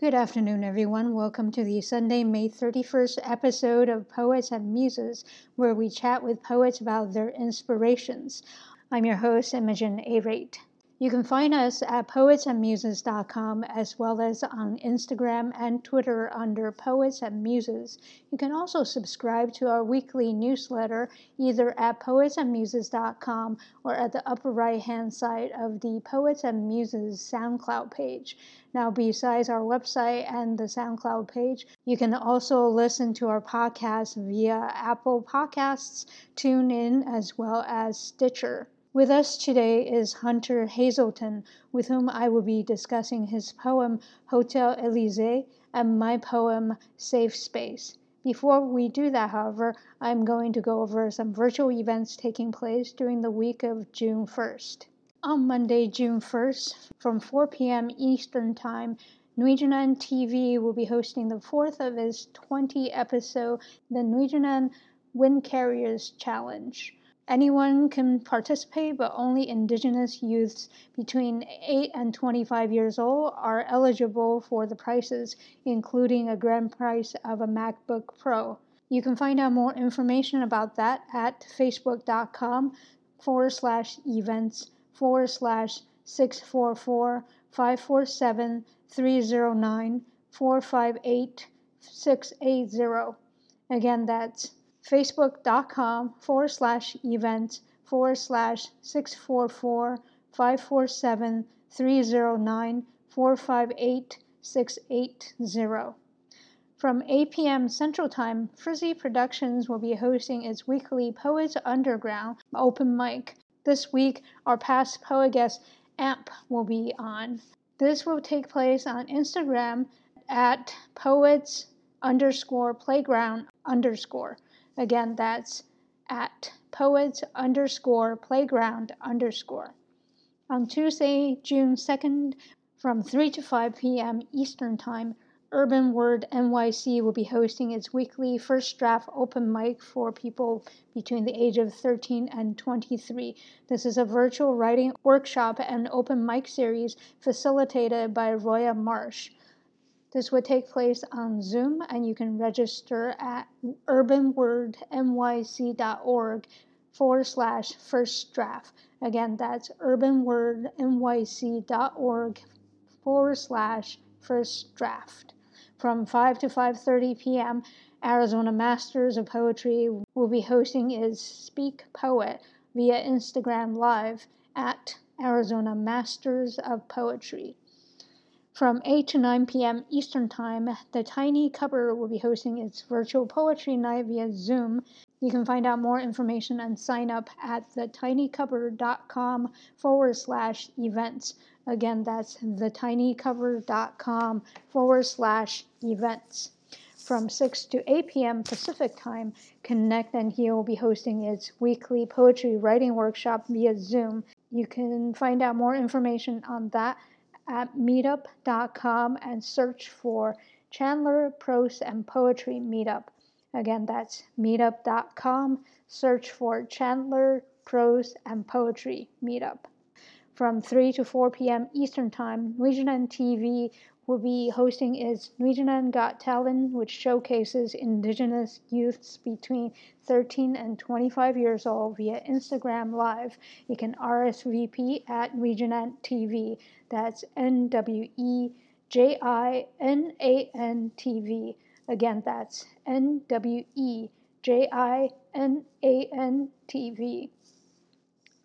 Good afternoon, everyone. Welcome to the Sunday, May 31st episode of Poets and Muses, where we chat with poets about their inspirations. I'm your host, Imogen Arate. You can find us at poetsandmuses.com as well as on Instagram and Twitter under Poets and Muses. You can also subscribe to our weekly newsletter either at poetsandmuses.com or at the upper right hand side of the Poets and Muses SoundCloud page. Now, besides our website and the SoundCloud page, you can also listen to our podcast via Apple Podcasts, TuneIn, as well as Stitcher. With us today is Hunter Hazelton, with whom I will be discussing his poem Hotel Elysee and my poem Safe Space. Before we do that, however, I'm going to go over some virtual events taking place during the week of June 1st. On Monday, June 1st, from 4 p.m. Eastern Time, Nwe Jinan TV will be hosting the fourth of its 20 episode The Nwe Jinan Wind Carriers Challenge. Anyone can participate, but only Indigenous youths between 8 and 25 years old are eligible for the prizes, including a grand prize of a MacBook Pro. You can find out more information about that at facebook.com forward slash events forward slash 644 547 309 458 680. Again, that's facebook.com forward slash events forward slash 644 547 309 458 680. From 8 p.m. Central Time, Frizzy Productions will be hosting its weekly Poets Underground open mic. This week, our past poet guest, Amp, will be on. This will take place on Instagram at poets underscore playground underscore. Again, that's at poets underscore playground underscore. On Tuesday, June 2nd, from 3 to 5 p.m. Eastern Time, Urban Word NYC will be hosting its weekly first draft open mic for people between the age of 13 and 23. This is a virtual writing workshop and open mic series facilitated by Roya Marsh. This would take place on Zoom, and you can register at urbanwordnyc.org forward slash first draft. Again, that's urbanwordnyc.org forward slash first draft. From 5 to 5.30 p.m., Arizona Masters of Poetry will be hosting its Speak Poet via Instagram Live at Arizona Masters of Poetry. From 8 to 9 p.m. Eastern Time, the Tiny Cupboard will be hosting its virtual poetry night via Zoom. You can find out more information and sign up at thetinycupboard.com forward slash events. Again, that's thetinycupboard.com forward slash events. From 6 to 8 p.m. Pacific Time, Connect and Heal will be hosting its weekly poetry writing workshop via Zoom. You can find out more information on that at meetup.com and search for Chandler Prose and Poetry Meetup. Again, that's meetup.com. Search for Chandler Prose and Poetry Meetup. From 3 to 4 p.m. Eastern Time, Nwe Jinan TV will be hosting is Nwe Jinan Got Talent, which showcases Indigenous youths between 13 and 25 years old via Instagram Live. You can RSVP at Nwe Jinan TV. That's N W E J I N A N T V. Again, that's N W E J I N A N T V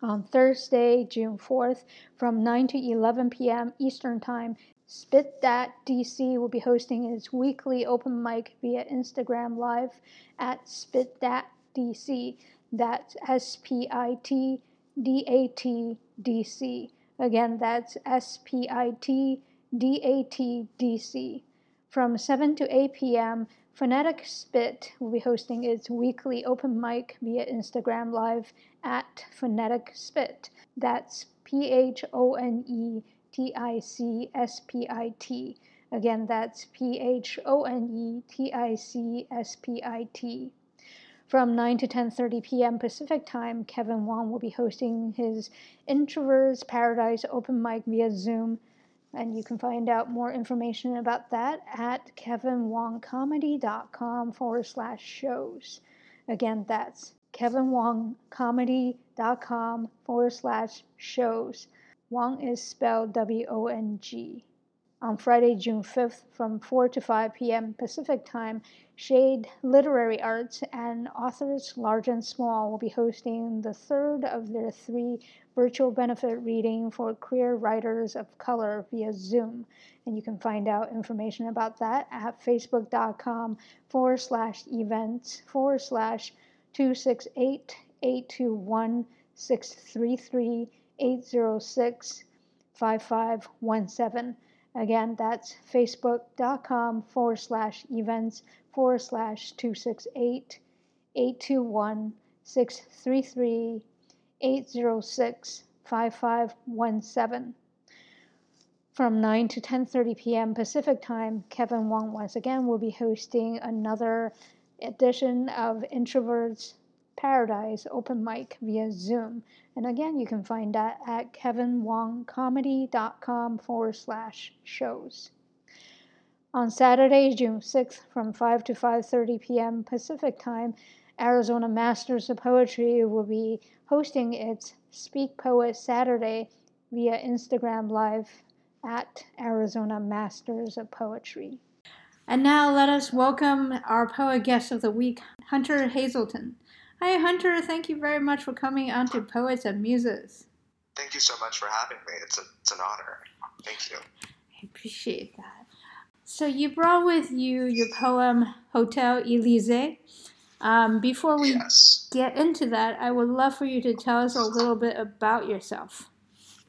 on Thursday, June 4th from 9 to 11 p.m. Eastern Time. Spit Dat DC will be hosting its weekly open mic via Instagram Live at Spit Dat DC. That's S P I T D A T D C. Again, that's S P I T D A T D C. From 7 to 8 p.m., Phonetic Spit will be hosting its weekly open mic via Instagram Live at Phonetic Spit. That's P H O N E T I C S P I T. Again, that's P H O N E T I C S P I T. From 9 to 10:30 p.m. Pacific Time, Kevin Wong will be hosting his Introverts Paradise open mic via Zoom. And you can find out more information about that at kevinwongcomedy.com forward slash shows. Again, that's kevinwongcomedy.com forward slash shows. Wong is spelled W O N G. On Friday, June 5th from 4 to 5 p.m. Pacific Time, Shade Literary Arts and authors large and small will be hosting the third of their three virtual benefit reading for queer writers of color via Zoom. And you can find out information about that at facebook.com forward slash events forward slash 268 821 633 806 5517. Again, that's facebook.com forward slash events forward slash 268 821 633 806 5517. From 9 to 10:30 p.m. Pacific Time, Kevin Wong once again will be hosting another edition of Introverts Paradise open mic via Zoom. And again, you can find that at kevinwongcomedy.com forward slash shows. On Saturday, June 6th from 5 to 5.30 p.m. Pacific Time, Arizona Masters of Poetry will be hosting its Speak Poet Saturday via Instagram Live at Arizona Masters of Poetry. And now let us welcome our poet guest of the week, Hunter Hazelton. Hi, Hunter. Thank you very much for coming on to Poets and Muses. Thank you so much for having me. It's, a, it's an honor. Thank you. I appreciate that. So, you brought with you your poem Hotel Elysee. Um, before we yes. get into that, I would love for you to tell us a little bit about yourself.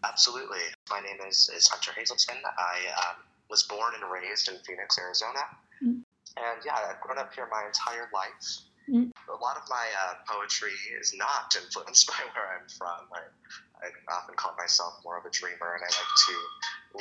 Absolutely. My name is, is Hunter Hazelton. I um, was born and raised in Phoenix, Arizona. Mm. And yeah, I've grown up here my entire life. Mm. A lot of my uh, poetry is not influenced by where I'm from. I, I often call myself more of a dreamer, and I like to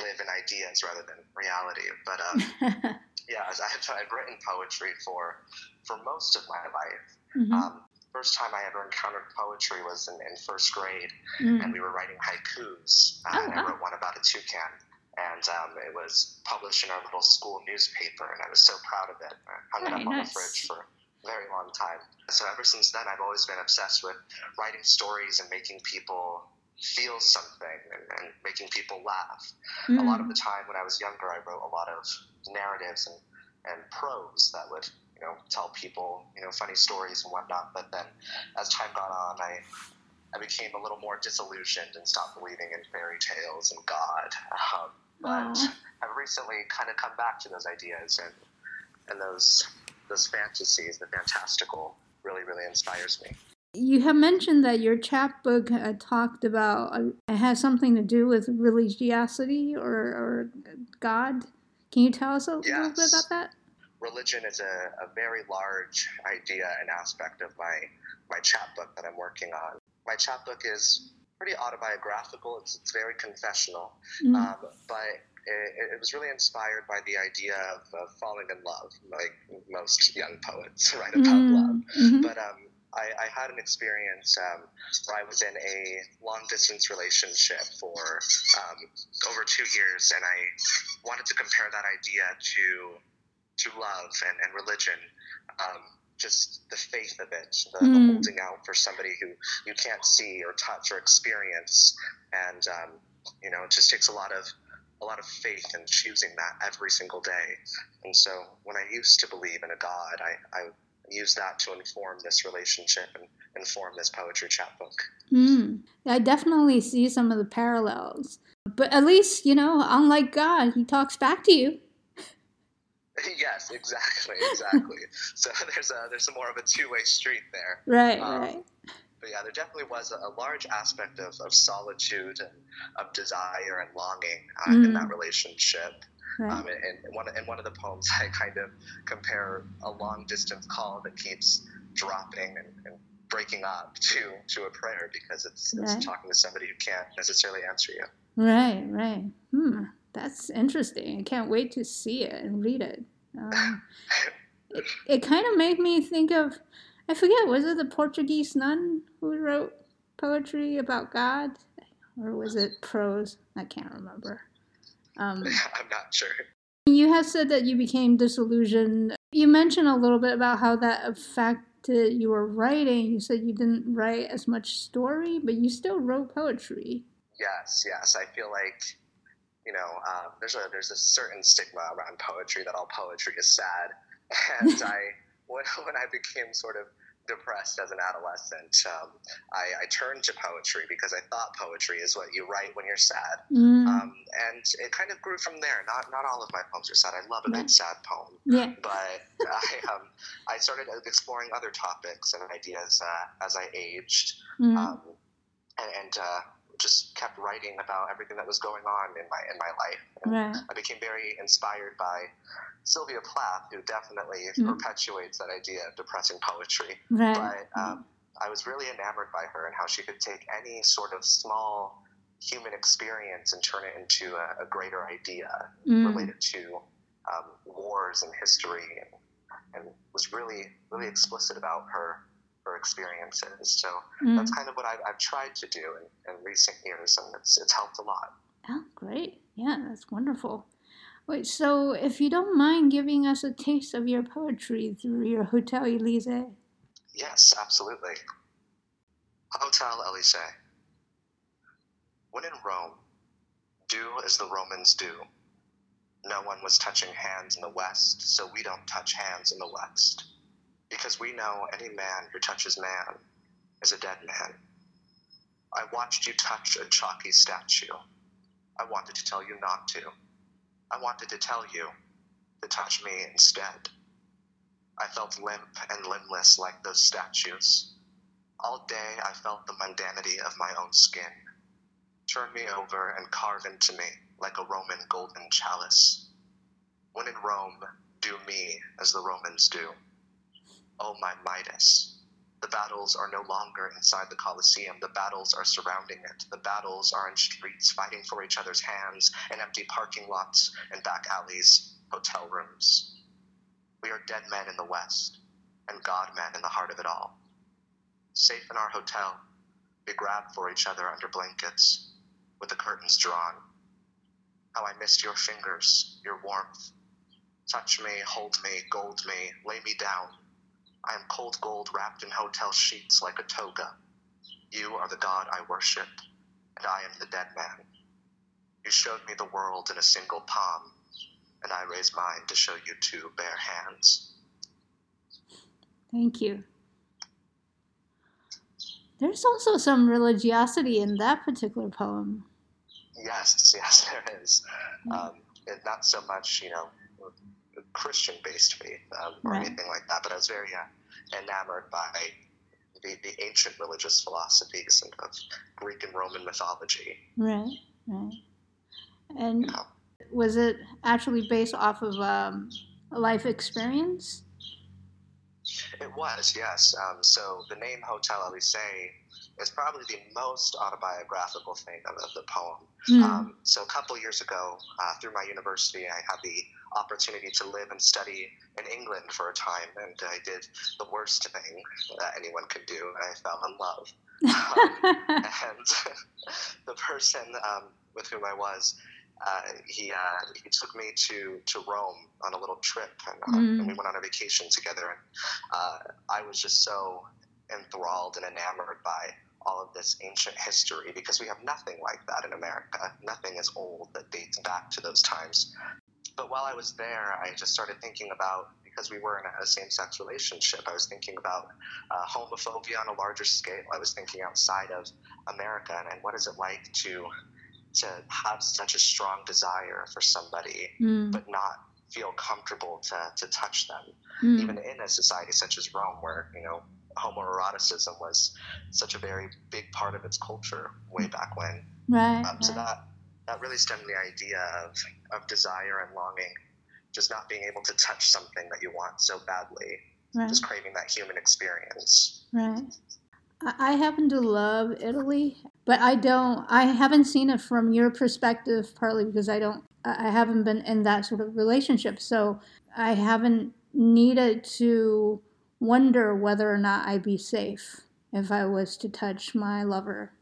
live in ideas rather than reality. But um, yeah, I've, I've written poetry for for most of my life. Mm-hmm. Um, first time I ever encountered poetry was in, in first grade, mm. and we were writing haikus. Uh, oh, and I wrote one about a toucan and um, it was published in our little school newspaper, and I was so proud of it. I hung it up nice. on the fridge for very long time. So ever since then, I've always been obsessed with writing stories and making people feel something and, and making people laugh. Mm. A lot of the time when I was younger, I wrote a lot of narratives and, and prose that would you know tell people you know funny stories and whatnot. But then as time got on, I I became a little more disillusioned and stopped believing in fairy tales and God. Um, but I've recently kind of come back to those ideas and and those those fantasies, the fantastical, really, really inspires me. You have mentioned that your chapbook uh, talked about uh, it has something to do with religiosity or, or God. Can you tell us a yes. little bit about that? Religion is a, a very large idea and aspect of my my chapbook that I'm working on. My chapbook is pretty autobiographical. It's, it's very confessional, mm. um, but it, it, was really inspired by the idea of, of, falling in love, like most young poets write about mm-hmm. love. Mm-hmm. But um, I, I, had an experience um, where I was in a long distance relationship for um, over two years, and I wanted to compare that idea to to love and, and religion. Um, just the faith of it, the, mm. the, holding out for somebody who you can't see or touch or experience, and um, you know, it just takes a lot of a lot of faith in choosing that every single day. And so when I used to believe in a God, I, I used that to inform this relationship and inform this poetry chapbook. Mm, I definitely see some of the parallels. But at least, you know, unlike God, he talks back to you. yes, exactly, exactly. so there's a there's a more of a two way street there. Right, um, right but yeah, there definitely was a, large aspect of, of solitude and of desire and longing uh, mm. in that relationship. Right. Um, and, and, one, in one of the poems, I kind of compare a long distance call that keeps dropping and, and breaking up to to a prayer because it's, right. it's talking to somebody who can't necessarily answer you. Right, right. Hmm, that's interesting. I can't wait to see it and read it. Um, it, it kind of made me think of I forget, was it the Portuguese nun who wrote poetry about God? Or was it prose? I can't remember. Um, I'm not sure. You have said that you became disillusioned. You mentioned a little bit about how that affected your writing. You said you didn't write as much story, but you still wrote poetry. Yes, yes. I feel like you know, uh, there's a there's a certain stigma around poetry that all poetry is sad, and I when when I became sort of depressed as an adolescent, um, I, I, turned to poetry because I thought poetry is what you write when you're sad, mm. um, and it kind of grew from there. Not not all of my poems are sad. I love a good sad poem, yeah. but I um, I started exploring other topics and ideas uh, as I aged, mm. um, and. and uh, just kept writing about everything that was going on in my in my life. Right. I became very inspired by Sylvia Plath, who definitely mm. perpetuates that idea of depressing poetry. Right. But um, I was really enamored by her and how she could take any sort of small human experience and turn it into a, a greater idea mm. related to um, wars and history, and, and was really really explicit about her her experiences. So mm. that's kind of what I've, I've tried to do in, in recent years, and it's it's helped a lot. Oh, great! Yeah, that's wonderful. Wait, so if you don't mind giving us a taste of your poetry through your Hotel Elysee. Yes, absolutely. Hotel Elysee. When in Rome, do as the Romans do. No one was touching hands in the West, so we don't touch hands in the West. Because we know any man who touches man is a dead man. I watched you touch a chalky statue. I wanted to tell you not to. I wanted to tell you to touch me instead. I felt limp and limbless like those statues. All day I felt the mundanity of my own skin. Turn me over and carve into me like a Roman golden chalice. When in Rome, do me as the Romans do. Oh, my Midas, the battles are no longer inside the Colosseum. The battles are surrounding it. The battles are in streets, fighting for each other's hands, in empty parking lots and back alleys, hotel rooms. We are dead men in the West, and God men in the heart of it all. Safe in our hotel, we grab for each other under blankets, with the curtains drawn. How I missed your fingers, your warmth. Touch me, hold me, gold me, lay me down I am cold gold wrapped in hotel sheets like a toga. You are the God I worship, and I am the dead man. You showed me the world in a single palm, and I raise mine to show you two bare hands. Thank you. There's also some religiosity in that particular poem. Yes, yes, there is. Um, and not so much, you know, Christian based faith um, or right. anything like that, but I was very uh, enamored by the, the ancient religious philosophies of Greek and Roman mythology. Right, right. And know, was it actually based off of um, a life experience? It was, yes. Um, so the name Hotel Elysee is probably the most autobiographical thing of, of the poem. Mm. Um, so a couple years ago, uh, through my university, I had the opportunity to live and study in England for a time, and I did the worst thing that anyone could do, and I fell in love. um, and the person um, with whom I was, uh, he uh, he took me to to Rome on a little trip, and, uh, mm. and we went on a vacation together. And uh, I was just so enthralled and enamored by all of this ancient history because we have nothing like that in America. Nothing is old that dates back to those times. But while I was there, I just started thinking about because we were in a same sex relationship, I was thinking about uh, homophobia on a larger scale. I was thinking outside of America and, and what is it like to to have such a strong desire for somebody, mm. but not feel comfortable to, to touch them, mm. even in a society such as Rome, where you know homoeroticism was such a very big part of its culture way back when. Right. Um, so that that really stemmed the idea of of desire and longing, just not being able to touch something that you want so badly, right. just craving that human experience. Right. I happen to love Italy, but I don't. I haven't seen it from your perspective, partly because I don't. I haven't been in that sort of relationship, so I haven't needed to wonder whether or not I'd be safe if I was to touch my lover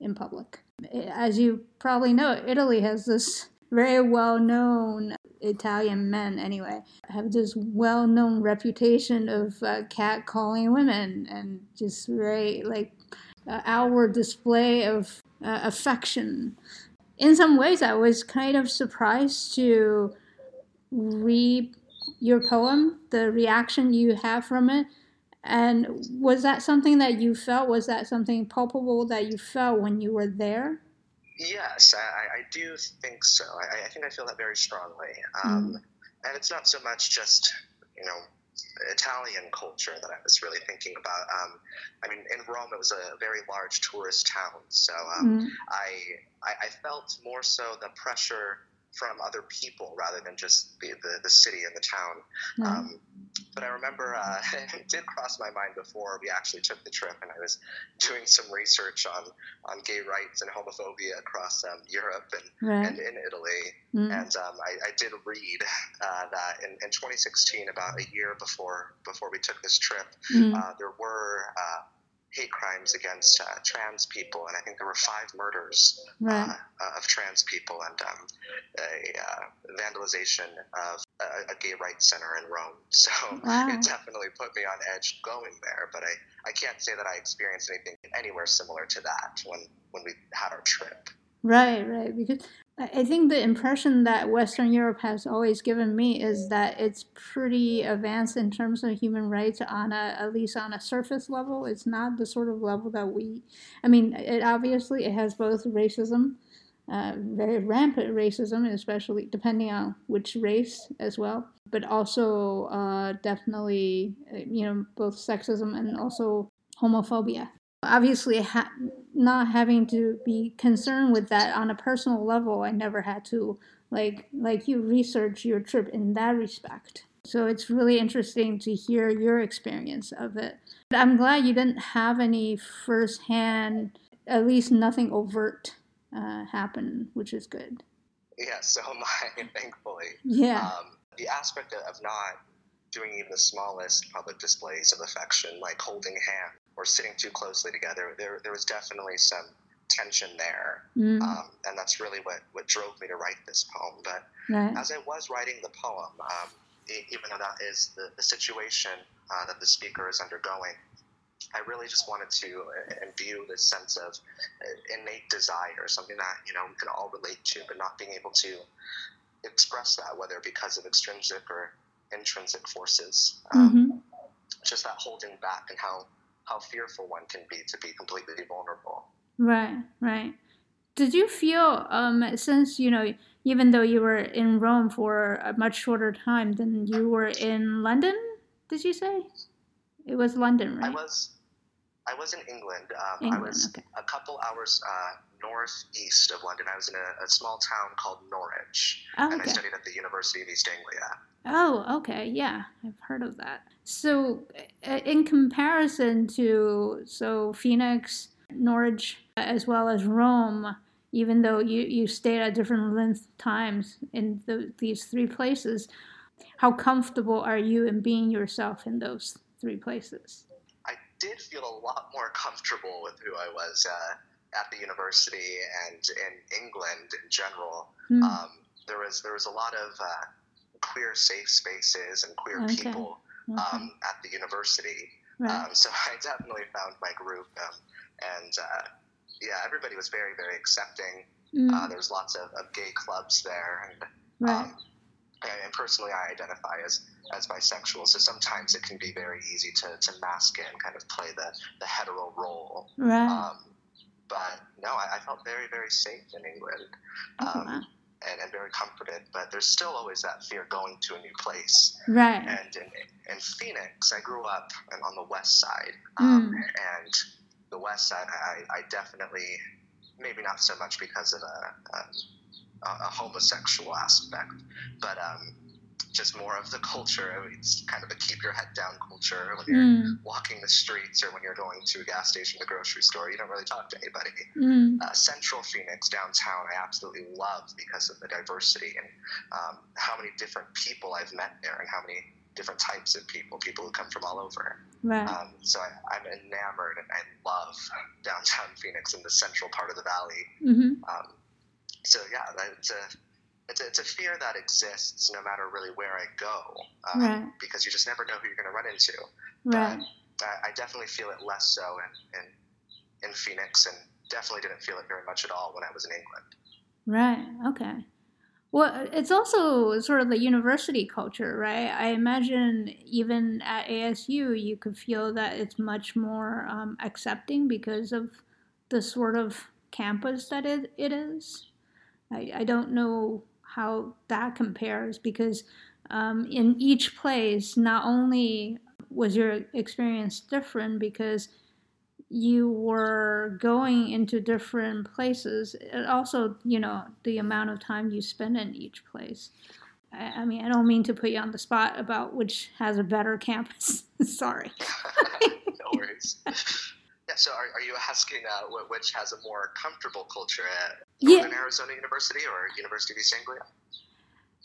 in public. As you probably know, Italy has this very well known Italian men, anyway, have this well known reputation of uh, catcalling women and just very like uh, outward display of uh, affection. In some ways, I was kind of surprised to read your poem, the reaction you have from it. And was that something that you felt? Was that something palpable that you felt when you were there? Yes, I, I do think so. I, I, think I feel that very strongly. Um, mm. And it's not so much just, you know, Italian culture that I was really thinking about. Um, I mean, in Rome, it was a very large tourist town, so um, mm. I, I, I felt more so the pressure from other people rather than just the, the, the city and the town. Mm. Um, but I remember uh, it did cross my mind before we actually took the trip, and I was doing some research on, on gay rights and homophobia across um, Europe and, right. and in Italy. Mm. And um, I, I, did read uh, that in, in 2016, about a year before before we took this trip, mm. uh, there were uh, hate crimes against uh, trans people, and I think there were five murders right. uh, of trans people and um, a uh, vandalization of a, a, gay rights center in Rome. So wow. it definitely put me on edge going there, but I, I can't say that I experienced anything anywhere similar to that when, when we had our trip. Right, right. Because I think the impression that Western Europe has always given me is that it's pretty advanced in terms of human rights on a at least on a surface level. It's not the sort of level that we. I mean, it obviously it has both racism, uh, very rampant racism, especially depending on which race as well, but also uh, definitely you know both sexism and also homophobia obviously ha- not having to be concerned with that on a personal level i never had to like like you research your trip in that respect. So it's really interesting to hear your experience of it. But i'm glad you didn't have any firsthand at least nothing overt uh, happen which is good. Yeah so am i thankfully. Yeah. Um, the aspect of not doing even the smallest public displays of affection like holding hands or sitting too closely together, there, there was definitely some tension there. Mm. Um, and that's really what, what drove me to write this poem. But right. as I was writing the poem, um, even though that is the, the situation uh, that the speaker is undergoing, I really just wanted to uh, imbue this sense of uh, innate desire, something that you know we can all relate to, but not being able to express that, whether because of extrinsic or intrinsic forces. Um, mm-hmm. Just that holding back and how how fearful one can be to be completely vulnerable. Right, right. Did you feel, um, since you know, even though you were in Rome for a much shorter time than you were in London? Did you say it was London, right? I was. I was in England. Um, England I was okay. a couple hours uh, northeast of London. I was in a, a small town called Norwich, oh, okay. and I studied at the University of East Anglia. Oh, okay. Yeah, I've heard of that. So, uh, in comparison to so Phoenix, Norwich, as well as Rome, even though you, you stayed at different length times in the, these three places, how comfortable are you in being yourself in those three places? I did feel a lot more comfortable with who I was uh, at the university and in England in general. Hmm. Um, there was there was a lot of uh, queer safe spaces and queer okay. people okay. Um, at the university. Right. Um, so I definitely found my group, um, and uh, yeah, everybody was very, very accepting. Mm. Uh, there was lots of, of, gay clubs there, and, right. Um, and personally, I identify as as bisexual. So sometimes it can be very easy to, to mask it and kind of play the, the hetero role. Right. Um, but no, I, I, felt very, very safe in England. Oh, um, wow and, and very comforted, but there's still always that fear going to a new place. Right. And in, in Phoenix, I grew up on the west side, um, mm. and the west side, I, I definitely, maybe not so much because of a, a, a homosexual aspect, but um, just more of the culture. It's kind of a keep your head down culture when you're mm. walking the streets or when you're going to a gas station, the grocery store. You don't really talk to anybody. Mm. Uh, Central Phoenix, downtown, I absolutely love because of the diversity and um, how many different people I've met there and how many different types of people, people who come from all over. Right. Um, so I, am enamored and I love downtown Phoenix in the central part of the valley. Mm-hmm. Um, so yeah, that's a it's a, it's a fear that exists no matter really where I go, um, right. because you just never know who you're going to run into. Right. But I, I definitely feel it less so in, in in Phoenix, and definitely didn't feel it very much at all when I was in England. Right. Okay. Well, it's also sort of the university culture, right? I imagine even at ASU, you could feel that it's much more um, accepting because of the sort of campus that it, it is. I, I don't know how that compares because um, in each place, not only was your experience different because you were going into different places. It also, you know, the amount of time you spend in each place. I, I mean, I don't mean to put you on the spot about which has a better campus. Sorry. no worries. Yeah, so are, are you asking uh, which has a more comfortable culture at Northern yeah. Arizona University or University of East Anglia?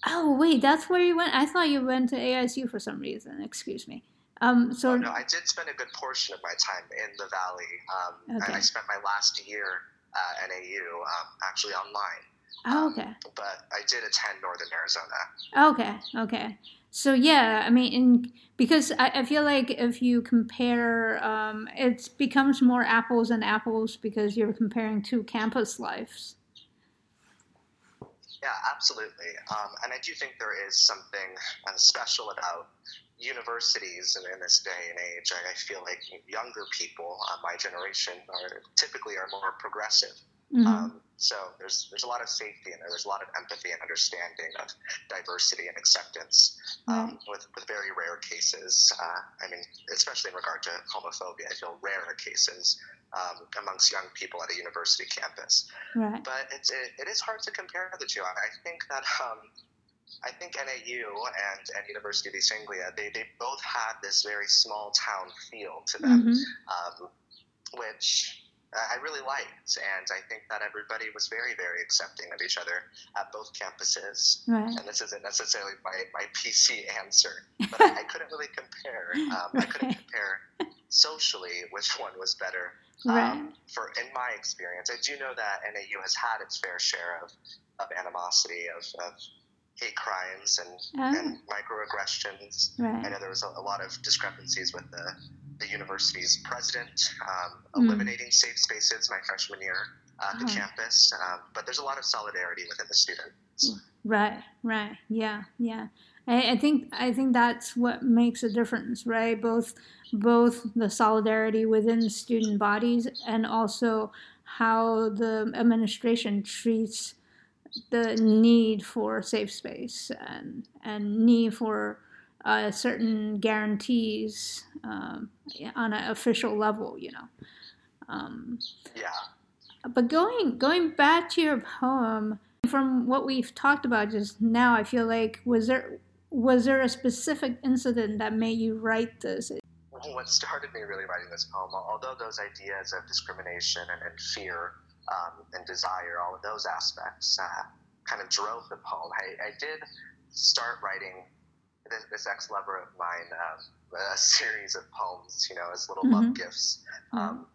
Oh, wait, that's where you went? I thought you went to ASU for some reason. Excuse me. Um, so oh, no, I did spend a good portion of my time in the valley. Um, okay. I, I, spent my last year uh, at AU um, actually online. Oh, um, okay. but I did attend Northern Arizona. Okay, okay. So yeah, I mean, in, because I, I feel like if you compare, um, it becomes more apples and apples because you're comparing two campus lives. Yeah, absolutely. Um, and I do think there is something uh, special about universities in, in this day and age. I, I feel like younger people, uh, my generation, are typically are more progressive. Mm-hmm. Um, so there's there's a lot of safety and. There's a lot of empathy and understanding of diversity and acceptance. Um, with with very rare cases, uh, I mean, especially in regard to homophobia, I feel rarer cases um, amongst young people at a university campus. Right. But it's it, it is hard to compare the two. I think that. Um, I think NAU and, and University of East Anglia, they, they both had this very small town feel to them, mm-hmm. um, which I really liked, and I think that everybody was very, very accepting of each other at both campuses. Right. And this isn't necessarily my, my PC answer, but I, I, couldn't really compare. Um, right. I couldn't compare socially which one was better. Um, right. For in my experience, I do know that NAU has had its fair share of, of animosity, of, of hate crimes and, oh. and microaggressions. Right. I know there was a, a lot of discrepancies with the the university's president, um, mm. eliminating safe spaces my freshman year uh, at the campus. Um, but there's a lot of solidarity within the students. Right, right, yeah, yeah. I, I think I think that's what makes a difference, right? Both both the solidarity within student bodies and also how the administration treats the need for safe space and and need for uh, certain guarantees um, on an official level, you know. Um, yeah. But going going back to your poem, from what we've talked about just now, I feel like was there was there a specific incident that made you write this? What started me really writing this poem, although those ideas of discrimination and, and fear um, and desire, all of those aspects, uh, kind of drove the poem. I, I did start writing this, this ex lover of mine um, a series of poems, you know, as little mm-hmm. love gifts. Mm-hmm. Um,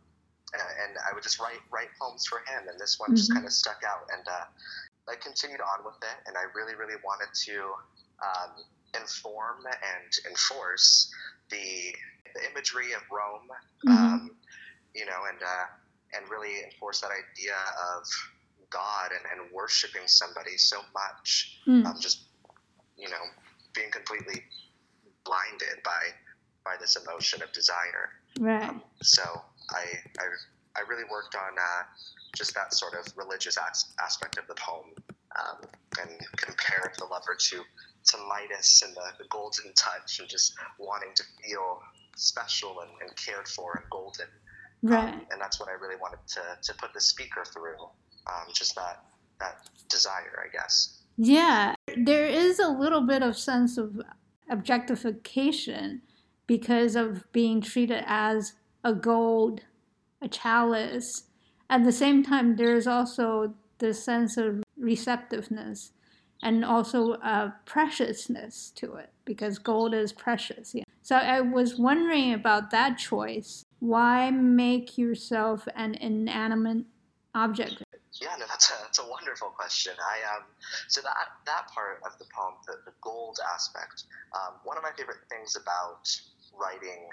and I would just write write poems for him, and this one mm-hmm. just kind of stuck out. And uh, I continued on with it, and I really, really wanted to um, inform and enforce the, the imagery of Rome, mm-hmm. um, you know, and uh, and really enforce that idea of God and, and worshiping somebody so much, mm. um, just you know, being completely blinded by by this emotion of desire. Right. Um, so I, I I really worked on uh, just that sort of religious as- aspect of the poem um, and compared the lover to to Midas and the, the golden touch and just wanting to feel special and, and cared for and golden. Right. Um, and that's what I really wanted to, to put the speaker through. Um, just that that desire, I guess. Yeah, there is a little bit of sense of objectification because of being treated as a gold, a chalice. At the same time, there's also the sense of receptiveness and also a preciousness to it because gold is precious. Yeah. So I was wondering about that choice. Why make yourself an inanimate object? Yeah, no, that's a, that's a wonderful question. I um, so that that part of the poem, the, the gold aspect, um, one of my favorite things about writing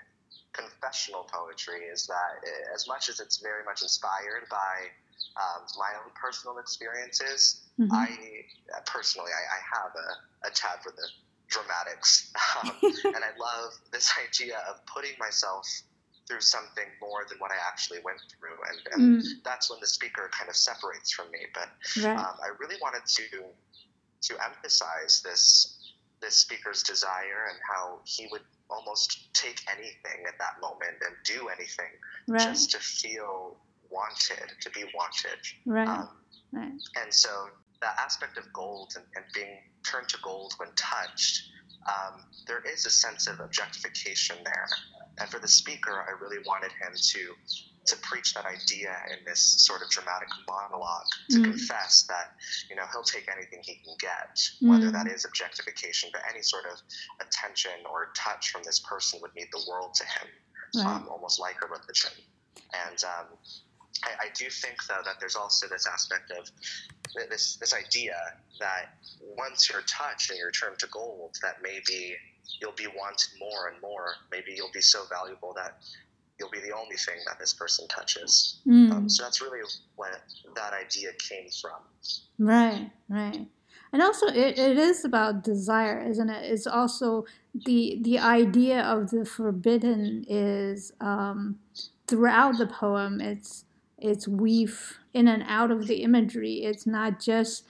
confessional poetry is that eh, as much as it's very much inspired by um, my own personal experiences, mm-hmm. I personally I, I have a, a tab for the dramatics, um, and I love this idea of putting myself through something more than what I actually went through, and, and mm. that's when the speaker kind of separates from me. But right. um, I really wanted to to emphasize this this speaker's desire and how he would almost take anything at that moment and do anything right. just to feel wanted, to be wanted. Right. Um, right. And so that aspect of gold and, and being turned to gold when touched, um, there is a sense of objectification there. And for the speaker, I really wanted him to to preach that idea in this sort of dramatic monologue to mm. confess that you know he'll take anything he can get mm. whether that is objectification but any sort of attention or touch from this person would mean the world to him right. um, almost like a religion and um, I, I, do think though that there's also this aspect of this this idea that once you're touched and you're turned to gold that maybe you'll be wanted more and more maybe you'll be so valuable that you'll be the only thing that this person touches. Mm. Um, so that's really where that idea came from. Right, right. And also, it, it is about desire, isn't it? It's also the the idea of the forbidden is um, throughout the poem. It's it's weave in and out of the imagery. It's not just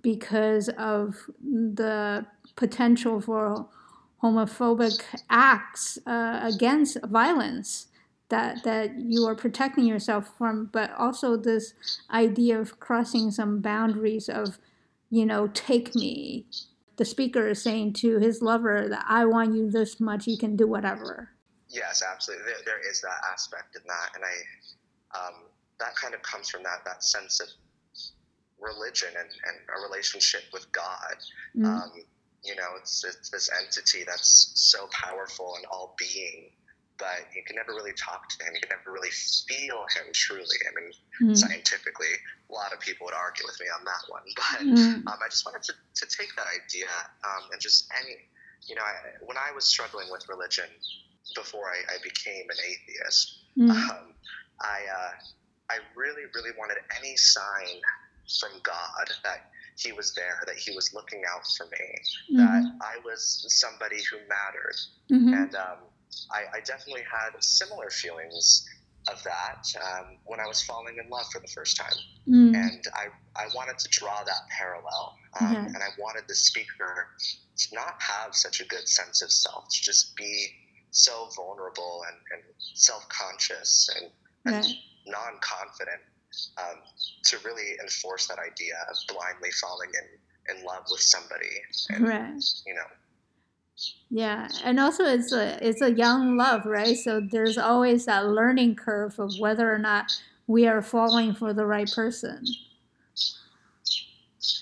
because of the potential for homophobic acts uh, against violence that that you are protecting yourself from, but also this idea of crossing some boundaries of, you know, take me. The speaker is saying to his lover that I want you this much, you can do whatever. Yes, absolutely. There, there is that aspect in that, and I, um, that kind of comes from that that sense of religion and, and a relationship with God. Mm-hmm. Um, you know, it's, it's this entity that's so powerful and all being but you can never really talk to him. You can never really feel him truly. I mean, mm-hmm. scientifically, a lot of people would argue with me on that one. But mm-hmm. um, I just wanted to, to take that idea um, and just any, you know, I, when I was struggling with religion before I, I became an atheist, mm-hmm. um, I, uh, I really, really wanted any sign from God that he was there, that he was looking out for me, that mm-hmm. I was somebody who mattered. Mm-hmm. And, um, I, I definitely had similar feelings of that um, when I was falling in love for the first time. Mm. And I, I wanted to draw that parallel. Um, mm-hmm. And I wanted the speaker to not have such a good sense of self, to just be so vulnerable and, and self conscious and, and non confident um, to really enforce that idea of blindly falling in, in love with somebody. And, right. you know, yeah, and also it's a it's a young love, right? So there's always that learning curve of whether or not we are falling for the right person.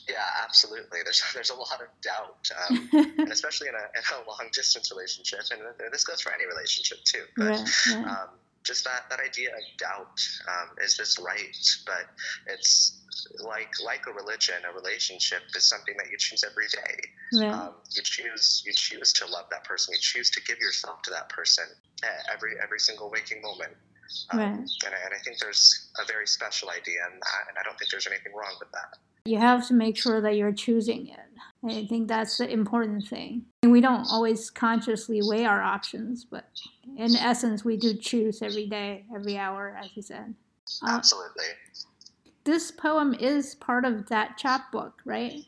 Yeah, absolutely. There's there's a lot of doubt, um, and especially in a, in a long distance relationship, and this goes for any relationship too. But right, right. Um, just that that idea of doubt um, is this right? But it's like like a religion, a relationship is something that you choose every day. Right. Um, you choose you choose to love that person. You choose to give yourself to that person every every single waking moment. Um, right. and, I, and I think there's a very special idea in that, and I don't think there's anything wrong with that. You have to make sure that you're choosing it. I think that's the important thing. And we don't always consciously weigh our options, but in essence, we do choose every day, every hour, as you said. Uh, Absolutely this poem is part of that chapbook, right?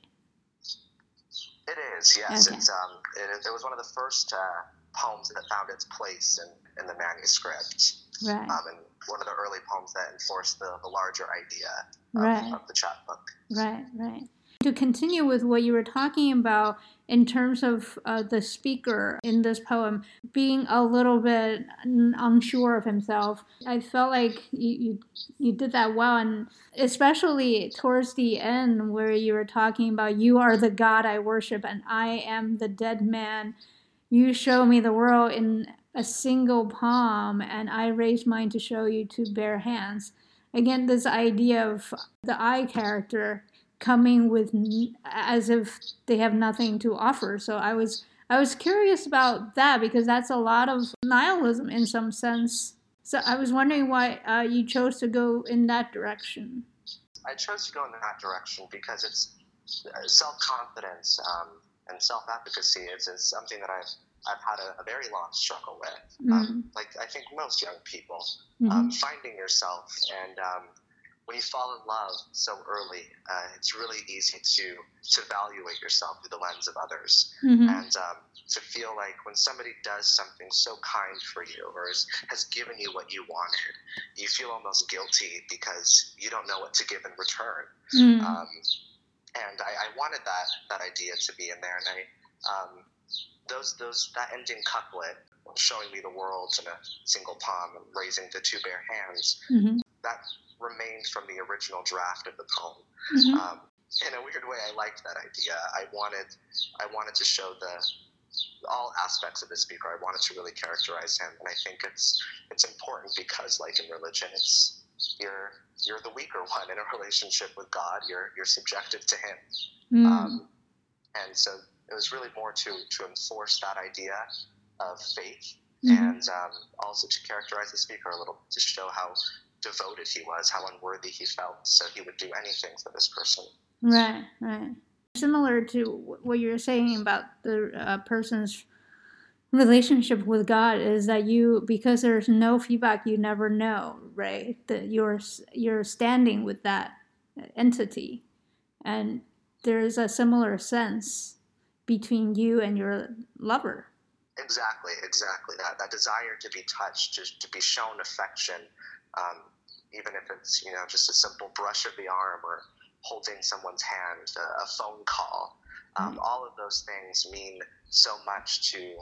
It is, yes. Okay. It's um, it, it, was one of the first uh, poems that found its place in, in the manuscript. Right. Um, and one of the early poems that enforced the, the larger idea of, right. of the chapbook. Right, right. To continue with what you were talking about in terms of uh, the speaker in this poem being a little bit unsure of himself, I felt like you, you, you did that well, and especially towards the end where you were talking about you are the God I worship and I am the dead man. You show me the world in a single palm, and I raise mine to show you two bare hands. again this idea of the I character coming with as if they have nothing to offer. So I was I was curious about that because that's a lot of nihilism in some sense. So I was wondering why uh, you chose to go in that direction. I chose to go in that direction because it's uh, self confidence um, and self advocacy. is, it's, something that I've I've had a, a very long struggle with. Um, mm-hmm. Um, like I think most young people, mm-hmm. um, finding yourself and um, when you fall in love so early, uh, it's really easy to to evaluate yourself through the lens of others, mm-hmm. and um, to feel like when somebody does something so kind for you or is, has given you what you wanted, you feel almost guilty because you don't know what to give in return. Mm-hmm. Um, and I, I, wanted that that idea to be in there, and I um, those those that ending couplet showing me the world in a single palm and raising the two bare hands. Mm-hmm. That remained from the original draft of the poem. Mm-hmm. Um, in a weird way, I liked that idea. I wanted, I wanted to show the all aspects of the speaker. I wanted to really characterize him, and I think it's it's important because, like in religion, it's you're you're the weaker one in a relationship with God. You're you're subjective to Him, mm. um, and so it was really more to to enforce that idea of faith mm-hmm. and um, also to characterize the speaker a little to show how devoted he was, how unworthy he felt. So he would do anything for this person. Right, right. Similar to what you were saying about the uh, person's relationship with God is that you because there's no feedback you never know right that you're you're standing with that entity and there's a similar sense between you and your lover exactly exactly that that desire to be touched to, to be shown affection um, even if it's you know just a simple brush of the arm or holding someone's hand, a, a phone call. Um, mm-hmm. All of those things mean so much to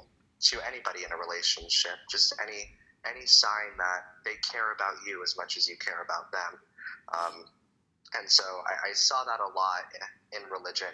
to anybody in a relationship. Just any any sign that they care about you as much as you care about them. Um, and so I, I, saw that a lot in religion.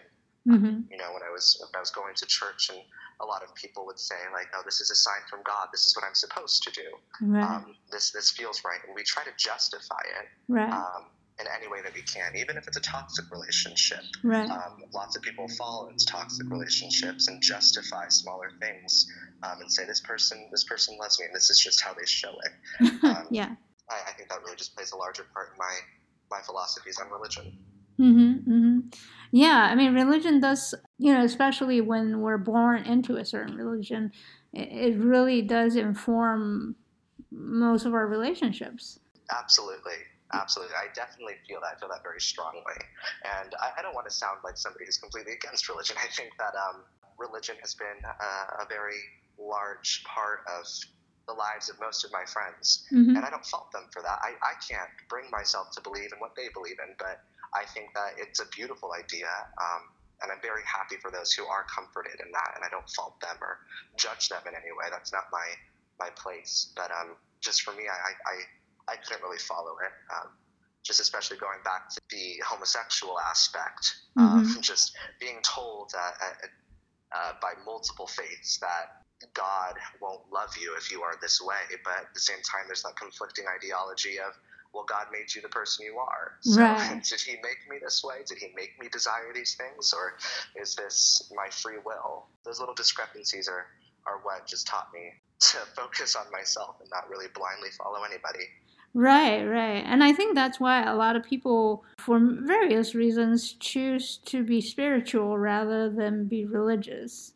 Mm-hmm. You know, when I was when I was going to church and a lot of people would say like, "Oh, this is a sign from God. This is what I'm supposed to do. Right. Um, this this feels right," and we try to justify it right. um, in any way that we can, even if it's a toxic relationship. Right. Um, lots of people fall into toxic relationships and justify smaller things um, and say, "This person, this person loves me, and this is just how they show it." Um, yeah. I, I think that really just plays a larger part in my my philosophies on religion. Mm-hmm, mm-hmm. Yeah, I mean, religion does, you know, especially when we're born into a certain religion, it, really does inform most of our relationships. Absolutely. Absolutely. I definitely feel that. I feel that very strongly. And I, I don't want to sound like somebody who's completely against religion. I think that um, religion has been a, a very large part of the lives of most of my friends. Mm-hmm. And I don't fault them for that. I, I can't bring myself to believe in what they believe in, but I think that it's a beautiful idea. Um, and I'm very happy for those who are comforted in that, and I don't fault them or judge them in any way. That's not my my place. But um, just for me, I, I, I couldn't really follow it. Um, just especially going back to the homosexual aspect mm-hmm. of just being told that, uh, uh, by multiple faiths that God won't love you if you are this way, but at the same time, there's that conflicting ideology of well, God made you the person you are. So right. did He make me this way? Did He make me desire these things, or is this my free will? Those little discrepancies are are what just taught me to focus on myself and not really blindly follow anybody. Right, right. And I think that's why a lot of people, for various reasons, choose to be spiritual rather than be religious.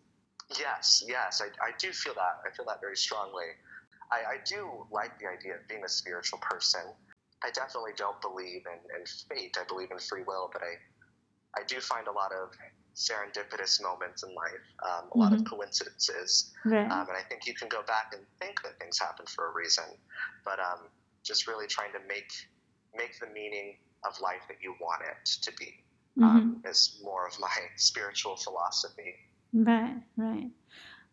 Yes, yes. I, I do feel that. I feel that very strongly. I, I do like the idea of being a spiritual person. I definitely don't believe in, in fate. I believe in free will, but I, I do find a lot of serendipitous moments in life, um, a mm-hmm. lot of mm-hmm. coincidences. Right. Um, and I think you can go back and think that things happen for a reason, but um, just really trying to make make the meaning of life that you want it to be um, mm-hmm. is more of my spiritual philosophy. Right, right.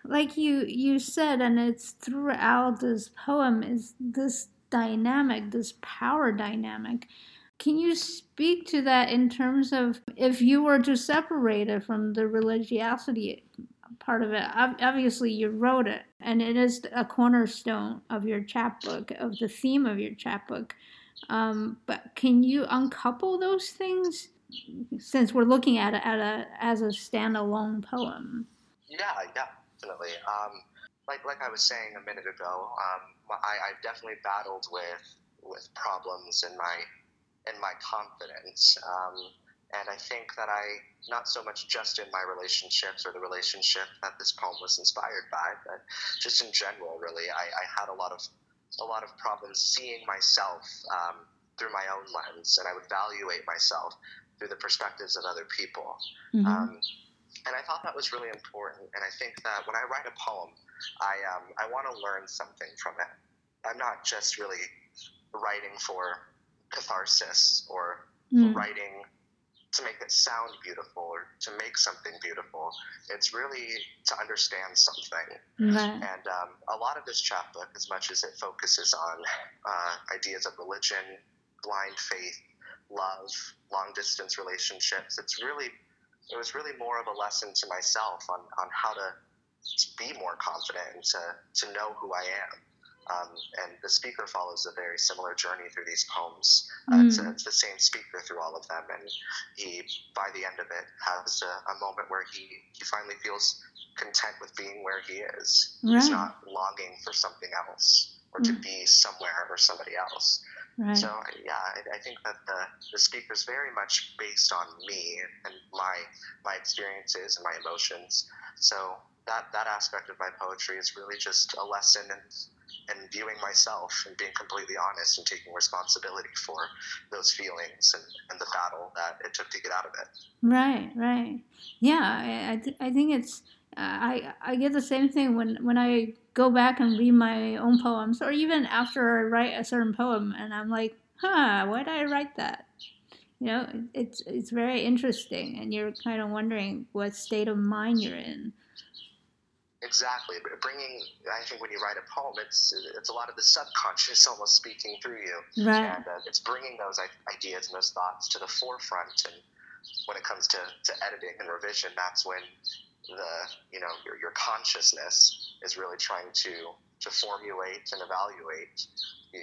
Like you you said, and it's throughout this poem is this dynamic, this power dynamic. Can you speak to that in terms of if you were to separate it from the religiosity part of it? Obviously, you wrote it, and it is a cornerstone of your chapbook, of the theme of your chapbook. Um, but can you uncouple those things since we're looking at it at a, as a standalone poem? Yeah, yeah, definitely. Um, like like I was saying a minute ago, um, I, I've definitely battled with with problems in my in my confidence. Um, and I think that I, not so much just in my relationships or the relationship that this poem was inspired by, but just in general, really, I, I had a lot of a lot of problems seeing myself um, through my own lens, and I would evaluate myself through the perspectives of other people. Mm-hmm. And I thought that was really important. And I think that when I write a poem, I um, I want to learn something from it. I'm not just really writing for catharsis or mm. writing to make it sound beautiful or to make something beautiful. It's really to understand something. Right. And um, a lot of this chapbook, as much as it focuses on uh, ideas of religion, blind faith, love, long distance relationships, it's really it was really more of a lesson to myself on, on how to, to be more confident and to, to know who I am. Um, and the speaker follows a very similar journey through these poems. Uh, mm. it's, it's, the same speaker through all of them, and he, by the end of it, has a, a moment where he, he finally feels content with being where he is. Right. He's not longing for something else or mm. to be somewhere or somebody else. Right. So yeah, I, I, think that the, the speaker is very much based on me and my my experiences and my emotions. So that that aspect of my poetry is really just a lesson in and viewing myself and being completely honest and taking responsibility for those feelings and, and the battle that it took to get out of it. Right, right. Yeah, I, I, th- I think it's, I, I get the same thing when, when I go back and read my own poems or even after I write a certain poem and I'm like, huh, why did I write that? You know, it's, it's very interesting and you're kind of wondering what state of mind you're in. Exactly, but bringing I think when you write a poem, it's it's a lot of the subconscious almost speaking through you, right? And uh, it's bringing those ideas and those thoughts to the forefront. And when it comes to, to editing and revision, that's when the you know your your consciousness is really trying to to formulate and evaluate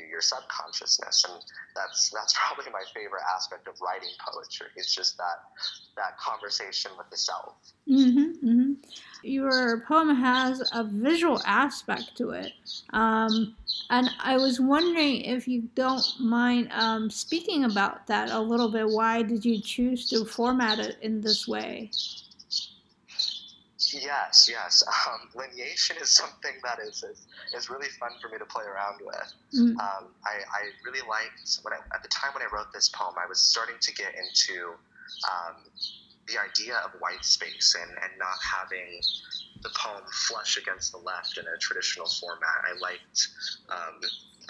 your subconsciousness. And that's that's probably my favorite aspect of writing poetry it's just that that conversation with the self. Mm-hmm, mm-hmm. your poem has a visual aspect to it. Um, and i was wondering if you don't mind um, speaking about that a little bit. Why did you choose to format it in this way Yes, yes. Um, lineation is something that is, is, is really fun for me to play around with. Mm. Um, I, I really liked when I, at the time when I wrote this poem, I was starting to get into um, the idea of white space and, and not having the poem flush against the left in a traditional format. I liked um,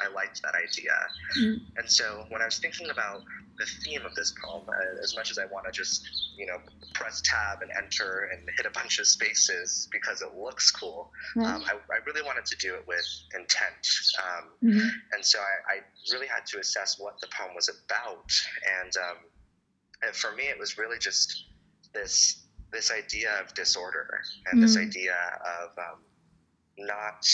I liked that idea. Mm. And so when I was thinking about the theme of this poem, uh, as much as I want to just, you know, press tab and enter and hit a bunch of spaces because it looks cool, mm. um, I, I, really wanted to do it with intent. Um, mm-hmm. And so I, I, really had to assess what the poem was about. And, um, and for me, it was really just this this idea of disorder and mm. this idea of um, not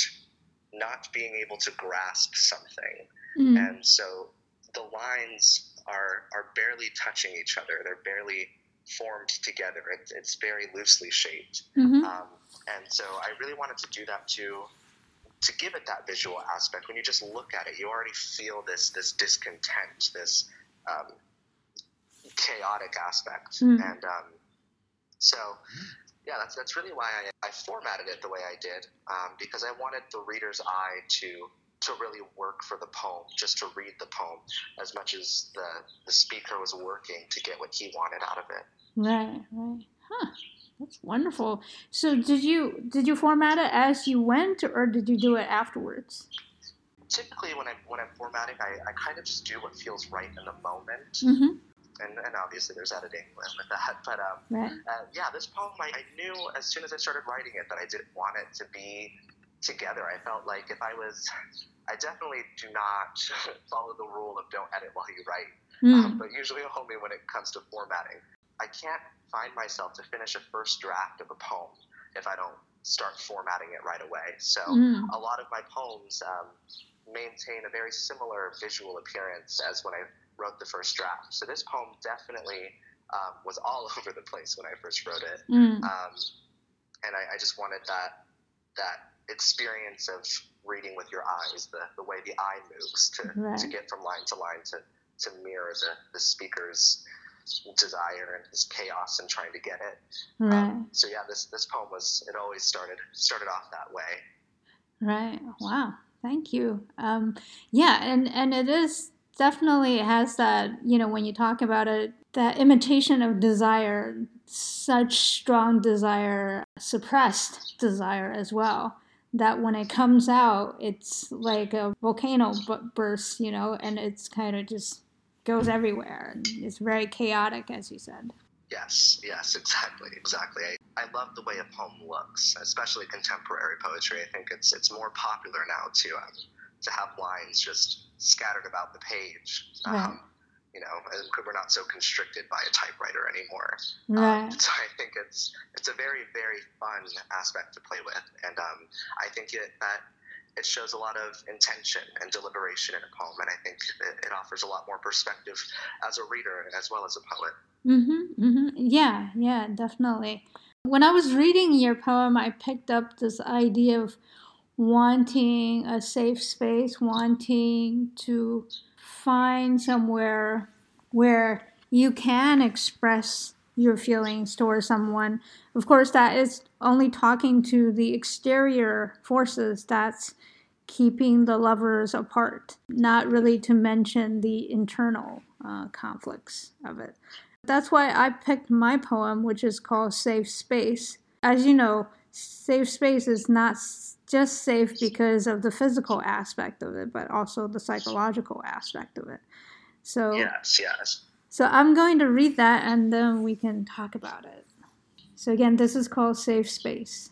not being able to grasp something. Mm. And so the lines are are barely touching each other. They're barely formed together. It, it's very loosely shaped. Mm-hmm. Um, and so I really wanted to do that to to give it that visual aspect. When you just look at it, you already feel this this discontent, this um, chaotic aspect, mm. and um, so yeah, that's that's really why I, I formatted it the way I did um, because I wanted the reader's eye to to really work for the poem, just to read the poem as much as the the speaker was working to get what he wanted out of it. Right, right, huh. That's wonderful. So, did you did you format it as you went, or did you do it afterwards? Typically, when I when I'm formatting, I, I kind of just do what feels right in the moment. Mm-hmm and, and obviously there's editing with, that. But um, right. uh, yeah, this poem, I, I knew as soon as I started writing it that I didn't want it to be together. I felt like if I was, I definitely do not follow the rule of don't edit while you write, mm. um, but usually only when it comes to formatting. I can't find myself to finish a first draft of a poem if I don't start formatting it right away. So mm. a lot of my poems, um, maintain a very similar visual appearance as when I wrote the first draft. So this poem definitely um, was all over the place when I first wrote it, mm. um, and I, I, just wanted that that experience of reading with your eyes, the, the way the eye moves to, right. to get from line to line to, to mirror the, the speaker's desire and his chaos and trying to get it. Um, right. Um, so yeah, this this poem was it always started started off that way. Right. Wow. Thank you. Um, yeah, and and it is definitely has that you know when you talk about it that imitation of desire such strong desire suppressed desire as well that when it comes out it's like a volcano burst you know and it's kind of just goes everywhere and it's very chaotic as you said. Yes yes exactly exactly. I, I love the way a poem looks especially contemporary poetry. I think it's it's more popular now to um, to have lines just scattered about the page. Right. Um, you know, and we're not so constricted by a typewriter anymore. Um, right. Um, so I think it's it's a very very fun aspect to play with, and um, I think it that it shows a lot of intention and deliberation in a poem, and I think it, it offers a lot more perspective as a reader as well as a poet. Mm-hmm, mm-hmm. Yeah, yeah, definitely. When I was reading your poem, I picked up this idea of wanting a safe space, wanting to find somewhere where you can express your feelings towards someone. Of course, that is only talking to the exterior forces that's keeping the lovers apart, not really to mention the internal uh, conflicts of it. That's why I picked my poem, which is called Safe Space. As you know, safe space is not just safe because of the physical aspect of it, but also the psychological aspect of it. So yes, yes. So I'm going to read that and then we can talk about it. So again, this is called Safe Space.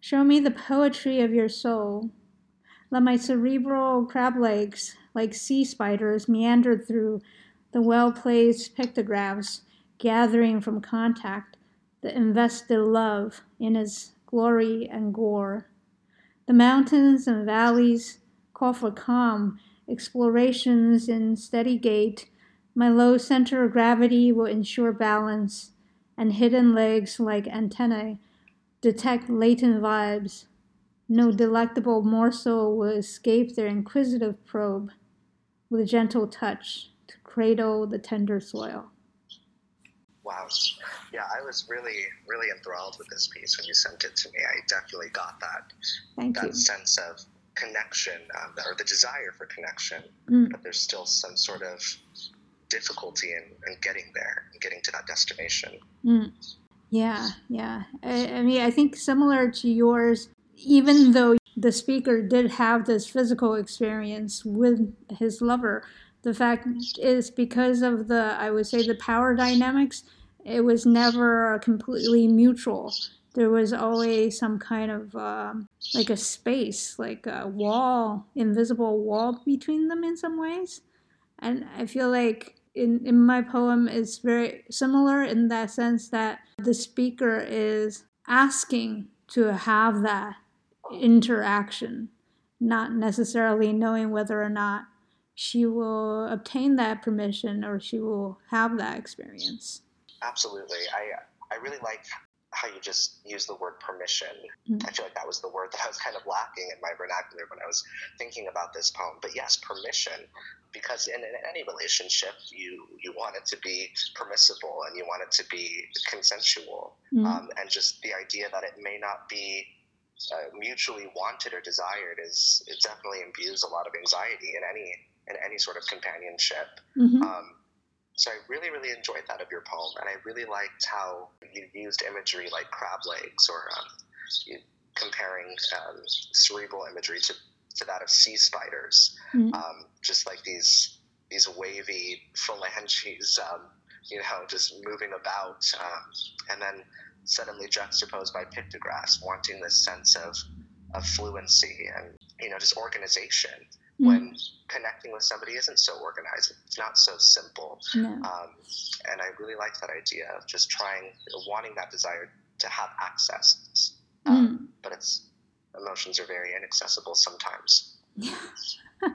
Show me the poetry of your soul. Let my cerebral crab legs, like sea spiders, meander through the well placed pictographs, gathering from contact the invested love in his glory and gore. The mountains and valleys call for calm, explorations in steady gait. My low center of gravity will ensure balance, and hidden legs like antennae detect latent vibes. No delectable morsel will escape their inquisitive probe with a gentle touch to cradle the tender soil. Wow. Yeah, I was really, really enthralled with this piece when you sent it to me. I definitely got that Thank that you. sense of connection um, or the desire for connection, mm. but there's still some sort of difficulty in, in getting there, and getting to that destination. Mm. Yeah, yeah. I, I mean, I think similar to yours, even though the speaker did have this physical experience with his lover, the fact is because of the, I would say, the power dynamics it was never completely mutual. There was always some kind of um, like a space, like a wall, invisible wall between them in some ways. And I feel like in, in my poem, it's very similar in that sense that the speaker is asking to have that interaction, not necessarily knowing whether or not she will obtain that permission or she will have that experience. Absolutely. I I really like how you just use the word permission. Mm-hmm. I feel like that was the word that I was kind of lacking in my vernacular when I was thinking about this poem. But yes, permission, because in, in any relationship, you you want it to be permissible and you want it to be consensual, mm-hmm. um, and just the idea that it may not be uh, mutually wanted or desired is it definitely imbues a lot of anxiety in any in any sort of companionship. Mm-hmm. Um, so I really, really enjoyed that of your poem, and I really liked how you used imagery like crab legs or um, comparing um, cerebral imagery to, to that of sea spiders, mm-hmm. um, just like these these wavy phalanges, um, you know, just moving about, um, and then suddenly juxtaposed by pictographs, wanting this sense of, of fluency and you know just organization. When connecting with somebody isn't so organized. It's not so simple. No. Um, and I really like that idea of just trying, wanting that desire to have access. Um, mm. But it's emotions are very inaccessible sometimes. Yeah.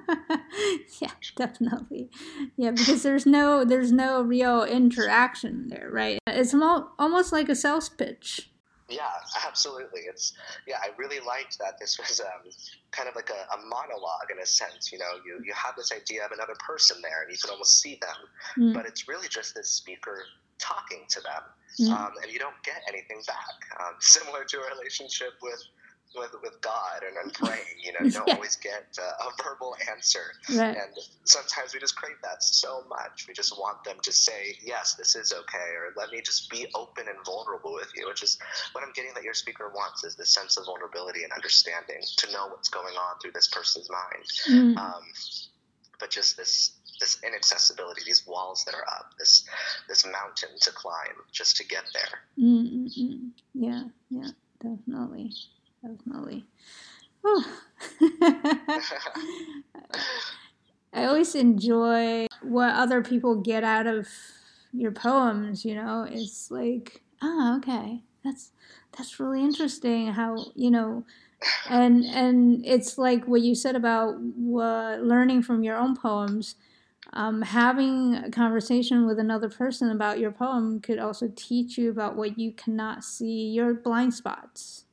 yeah, definitely. Yeah, because there's no there's no real interaction there, right? It's almost like a sales pitch. Yeah, absolutely. It's yeah, I really liked that this was um, kind of like a, a, monologue in a sense. You know, you you have this idea of another person there, and you can almost see them, mm. but it's really just this speaker talking to them, mm. um, and you don't get anything back. Um, similar to a relationship with with, with God and, and praying. You know, you don't yeah. always get uh, a verbal answer. Right. And sometimes we just crave that so much. We just want them to say, yes, this is okay, or let me just be open and vulnerable with you, which is what I'm getting that your speaker wants is this sense of vulnerability and understanding to know what's going on through this person's mind. Mm. Um, but just this this inaccessibility, these walls that are up, this this mountain to climb just to get there. Mm-mm-mm. Yeah, yeah, definitely definitely. Oh. I always enjoy what other people get out of your poems, you know. It's like, oh, okay. That's that's really interesting how, you know, and and it's like what you said about learning from your own poems. Um, having a conversation with another person about your poem could also teach you about what you cannot see, your blind spots.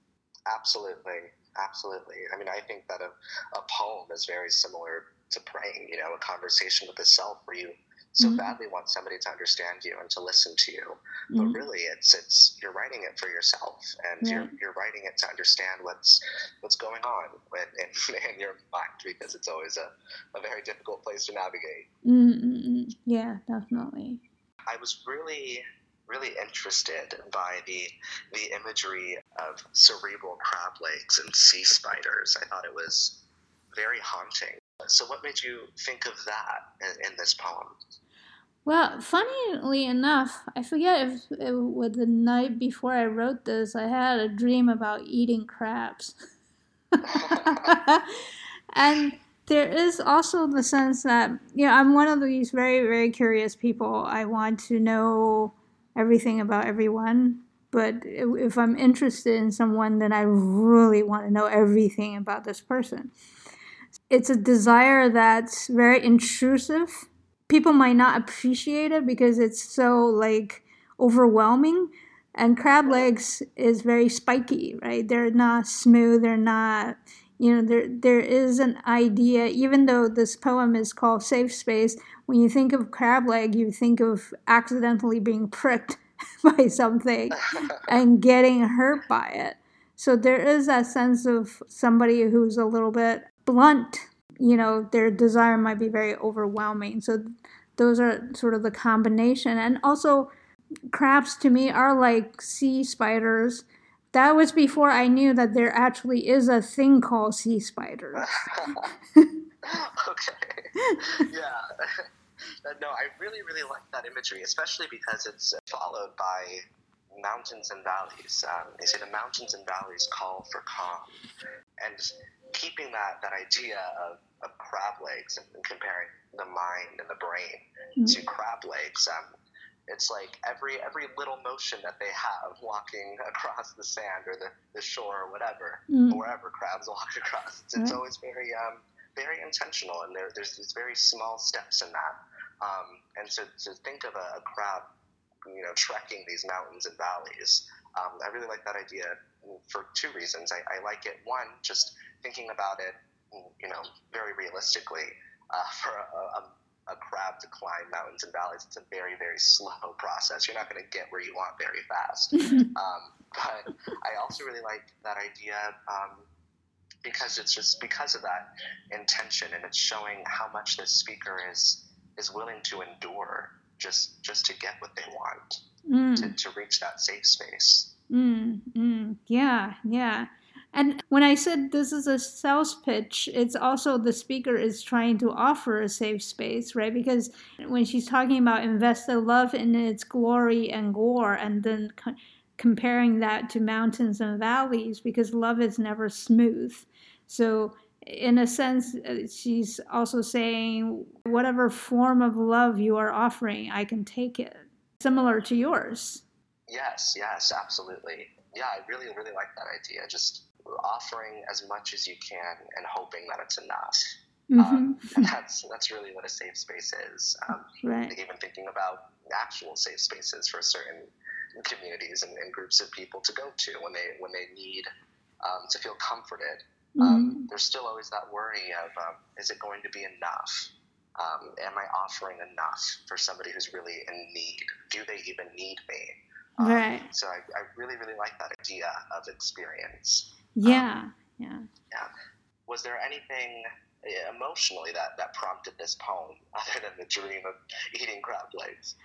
Absolutely, absolutely. I mean, I think that a, a poem is very similar to praying. You know, a conversation with the self where you so mm-hmm. badly want somebody to understand you and to listen to you, mm-hmm. but really, it's it's you're writing it for yourself, and yeah. you're you're writing it to understand what's what's going on in, in, in your mind because it's always a, a very difficult place to navigate. Mm-hmm. Yeah, definitely. I was really really interested by the the imagery of cerebral crab legs and sea spiders. I thought it was very haunting. So, what made you think of that in, in this poem? Well, funnily enough, I forget if it was the night before I wrote this, I had a dream about eating crabs. and there is also the sense that, you know, I'm one of these very, very curious people. I want to know everything about everyone. But if I'm interested in someone, then I really want to know everything about this person. It's a desire that's very intrusive. People might not appreciate it because it's so like overwhelming. And crab legs is very spiky, right? They're not smooth, they're not you know there there is an idea even though this poem is called safe space when you think of crab leg you think of accidentally being pricked by something and getting hurt by it. So there is that sense of somebody who's a little bit blunt you know their desire might be very overwhelming. So those are sort of the combination. And also crabs to me are like sea spiders that was before I knew that there actually is a thing called sea spiders. okay. Yeah. no, I really, really like that imagery, especially because it's followed by mountains and valleys. Um, they say the mountains and valleys call for calm. And keeping that, that idea of, of crab legs and comparing the mind and the brain mm-hmm. to crab legs, um, it's like every every little motion that they have walking across the sand or the, the shore or whatever, mm. wherever crabs walk across. It's, it's always very um, very intentional, and there, there's these very small steps in that. Um, and so to think of a, a, crab, you know, trekking these mountains and valleys, um, I really like that idea for two reasons. I, I like it one, just thinking about it, you know, very realistically. Uh, for a, a a crab to climb mountains and valleys. It's a very, very slow process. You're not going to get where you want very fast. um, but I also really like that idea um, because it's just because of that intention and it's showing how much this speaker is is willing to endure just just to get what they want mm. to, to reach that safe space. Mm, mm, yeah, yeah. And when I said this is a sales pitch, it's also the speaker is trying to offer a safe space, right? Because when she's talking about invest the love in its glory and gore, and then co- comparing that to mountains and valleys, because love is never smooth. So, in a sense, uh, she's also saying, whatever form of love you are offering, I can take it. Similar to yours. Yes, yes, absolutely. Yeah, I really, really like that idea. Just offering as much as you can and hoping that it's enough. Mm-hmm. Um, that's that's really what a safe space is. Um, right. Even thinking about actual safe spaces for certain communities and, and, groups of people to go to when they when they need um, to feel comforted. Um, mm-hmm. there's still always that worry of um, is it going to be enough? Um, am I offering enough for somebody who's really in need? Do they even need me? Right. So I, I really really like that idea of experience. Yeah. yeah. Yeah. Was there anything emotionally that, that prompted this poem other than the dream of eating crab legs?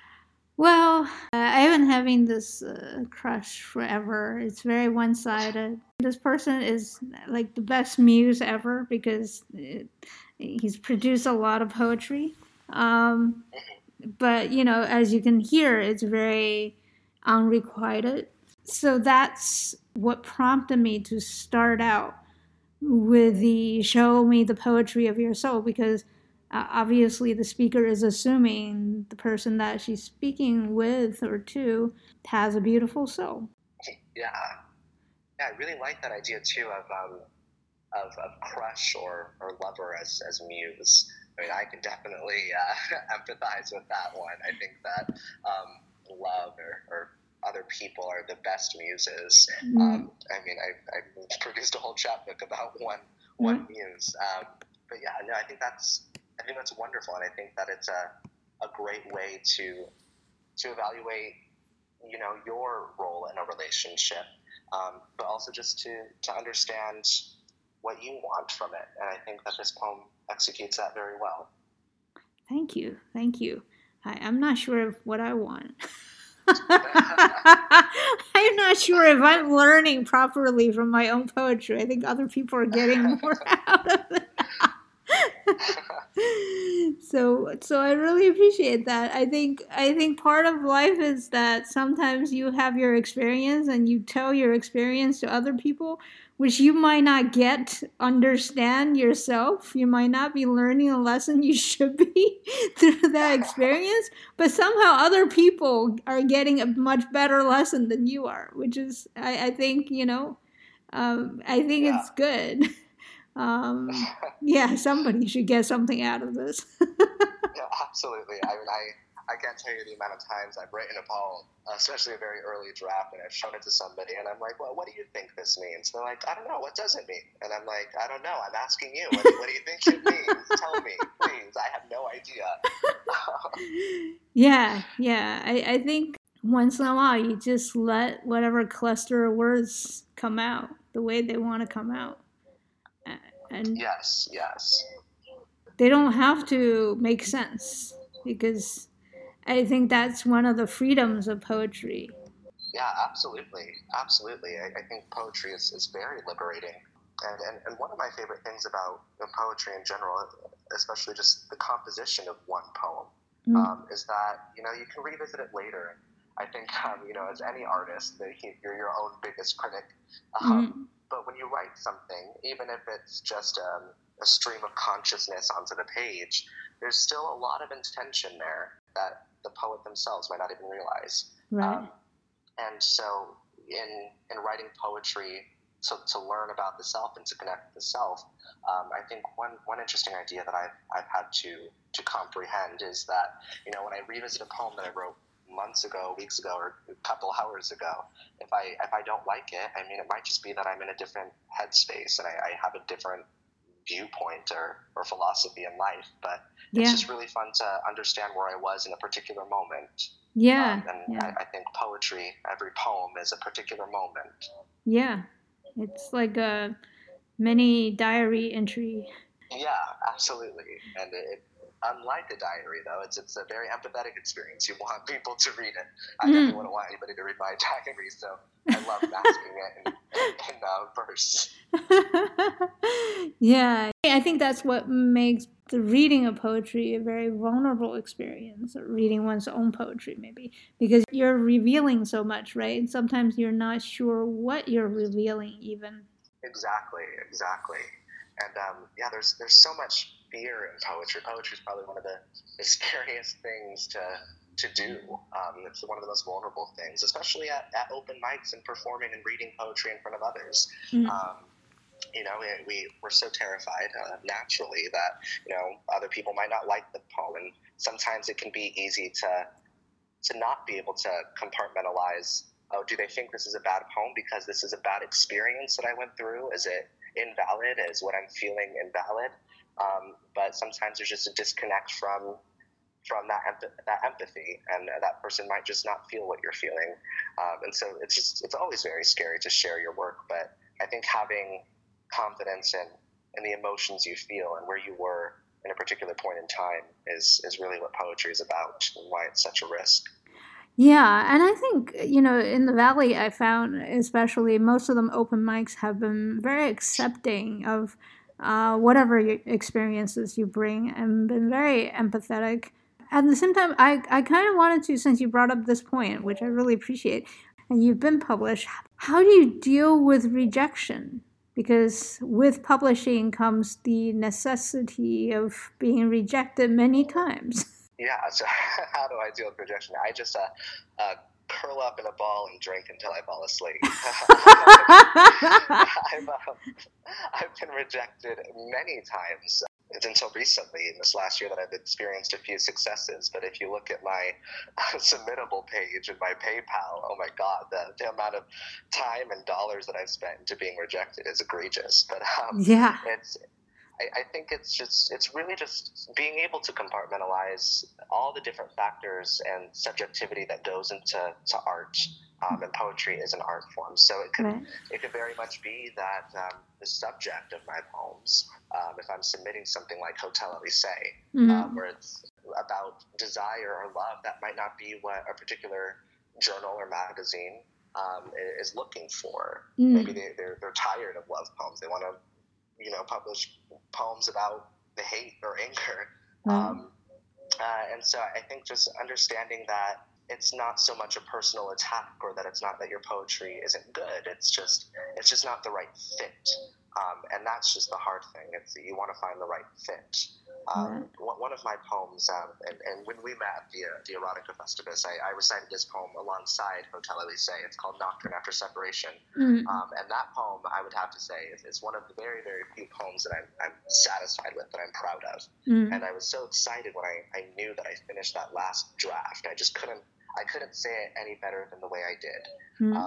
Well, uh, I've been having this uh, crush forever. It's very one sided. This person is like the best muse ever because it, he's produced a lot of poetry. Um, but, you know, as you can hear, it's very unrequited. So that's what prompted me to start out with the show me the poetry of your soul because uh, obviously the speaker is assuming the person that she's speaking with or to has a beautiful soul. Yeah, yeah, I really like that idea too of um, of, of crush or, or lover as as muse. I mean, I can definitely uh, empathize with that one. I think that um, love or, or other people are the best muses. Mm-hmm. Um, I mean, I, I produced a whole chapbook about one mm-hmm. one muse. Um, but yeah, no, I think that's I think that's wonderful, and I think that it's a a great way to to evaluate you know your role in a relationship, um, but also just to to understand what you want from it. And I think that this poem executes that very well. Thank you, thank you. I, I'm not sure of what I want. I'm not sure if I'm learning properly from my own poetry. I think other people are getting more out of it. so so I really appreciate that. I think I think part of life is that sometimes you have your experience and you tell your experience to other people which you might not get understand yourself. You might not be learning a lesson you should be through that experience but somehow other people are getting a much better lesson than you are which is i, I think you know um, i think yeah. it's good. Um, yeah somebody should get something out of this. Yeah absolutely. I mean i I can't tell you the amount of times I've written a poem, especially a very early draft, and I've shown it to somebody, and I'm like, well, what do you think this means? And they're like, I don't know. What does it mean? And I'm like, I don't know. I'm asking you. What, what do you think it means? Tell me, please. I have no idea. yeah, yeah. I, I think once in a while, you just let whatever cluster of words come out the way they want to come out. And yes, yes. They don't have to make sense because I think that's one of the freedoms of poetry. Yeah, absolutely. Absolutely. I, I think poetry is, is very liberating. And, and, and one of my favorite things about poetry in general, especially just the composition of one poem, mm. um, is that, you know, you can revisit it later. I think, um, you know, as any artist, you're your own biggest critic. Um, mm. But when you write something, even if it's just um, a stream of consciousness onto the page, there's still a lot of intention there that the poet themselves might not even realize. Right. Um, and so, in in writing poetry, so to learn about the self and to connect with the self, um, I think one one interesting idea that I've I've had to to comprehend is that you know when I revisit a poem that I wrote months ago, weeks ago, or a couple hours ago, if I if I don't like it, I mean, it might just be that I'm in a different headspace and I, I have a different viewpoint or, or philosophy in life. But it's yeah. just really fun to understand where I was in a particular moment. Yeah. Um, and yeah. I, I, think poetry, every poem is a particular moment. Yeah. It's like a mini diary entry. Yeah, absolutely. And it, unlike a diary, though, it's it's a very empathetic experience. You want people to read it. I mm. definitely wouldn't want anybody to read my diary, so I love masking it in, in uh, verse. yeah, I think that's what makes the reading of poetry a very vulnerable experience, or reading one's own poetry, maybe, because you're revealing so much, right? And sometimes you're not sure what you're revealing, even. Exactly, exactly. And um, yeah, there's there's so much fear in poetry. Poetry is probably one of the, the scariest things to to do. Um, it's one of the most vulnerable things, especially at, at open mics and performing and reading poetry in front of others. Mm-hmm. Um, you know, we, we're so terrified uh, naturally that, you know, other people might not like the poem. And sometimes it can be easy to, to not be able to compartmentalize oh, do they think this is a bad poem because this is a bad experience that I went through? Is it invalid? Is what I'm feeling invalid? Um, but sometimes there's just a disconnect from from that that empathy, and that person might just not feel what you're feeling. Um, and so it's just it's always very scary to share your work. But I think having confidence in in the emotions you feel and where you were in a particular point in time is is really what poetry is about and why it's such a risk. Yeah, and I think you know in the valley, I found especially most of them open mics have been very accepting of uh, whatever experiences you bring and been very empathetic. At the same time, I, I kind of wanted to, since you brought up this point, which I really appreciate, and you've been published, how do you deal with rejection? Because with publishing comes the necessity of being rejected many times. Yeah, so how do I deal with rejection? I just uh, uh, curl up in a ball and drink until I fall asleep. I've, um, I've been rejected many times. It's until recently, in this last year, that I've experienced a few successes. But if you look at my submittable page and my PayPal, oh my God, the, the amount of time and dollars that I've spent into being rejected is egregious. But um, yeah, it's I, I, think it's just it's really just being able to compartmentalize all the different factors and subjectivity that goes into to art. Um, and poetry is an art form, so it could right. it could very much be that um, the subject of my poems, um, if I'm submitting something like Hotel Elysee, mm-hmm. uh, where it's about desire or love, that might not be what a particular journal or magazine um, is looking for. Mm. Maybe they, they're, they're tired of love poems. They want to you know, publish poems about the hate or anger. Mm. Um, uh, and so I think just understanding that it's not so much a personal attack or that it's not that your poetry isn't good. It's just it's just not the right fit. Um, and that's just the hard thing. It's you want to find the right fit. Um, One of my poems, um, and, and, when we met the, uh, the Erotica Festivus, I, I, recited this poem alongside Hotel Elysee. It's called Nocturne After Separation. Mm-hmm. Um, and that poem, I would have to say, is, is, one of the very, very few poems that I'm, I'm satisfied with, that I'm proud of. Mm-hmm. And I was so excited when I, I knew that I finished that last draft. I just couldn't, I couldn't say it any better than the way I did. Mm-hmm.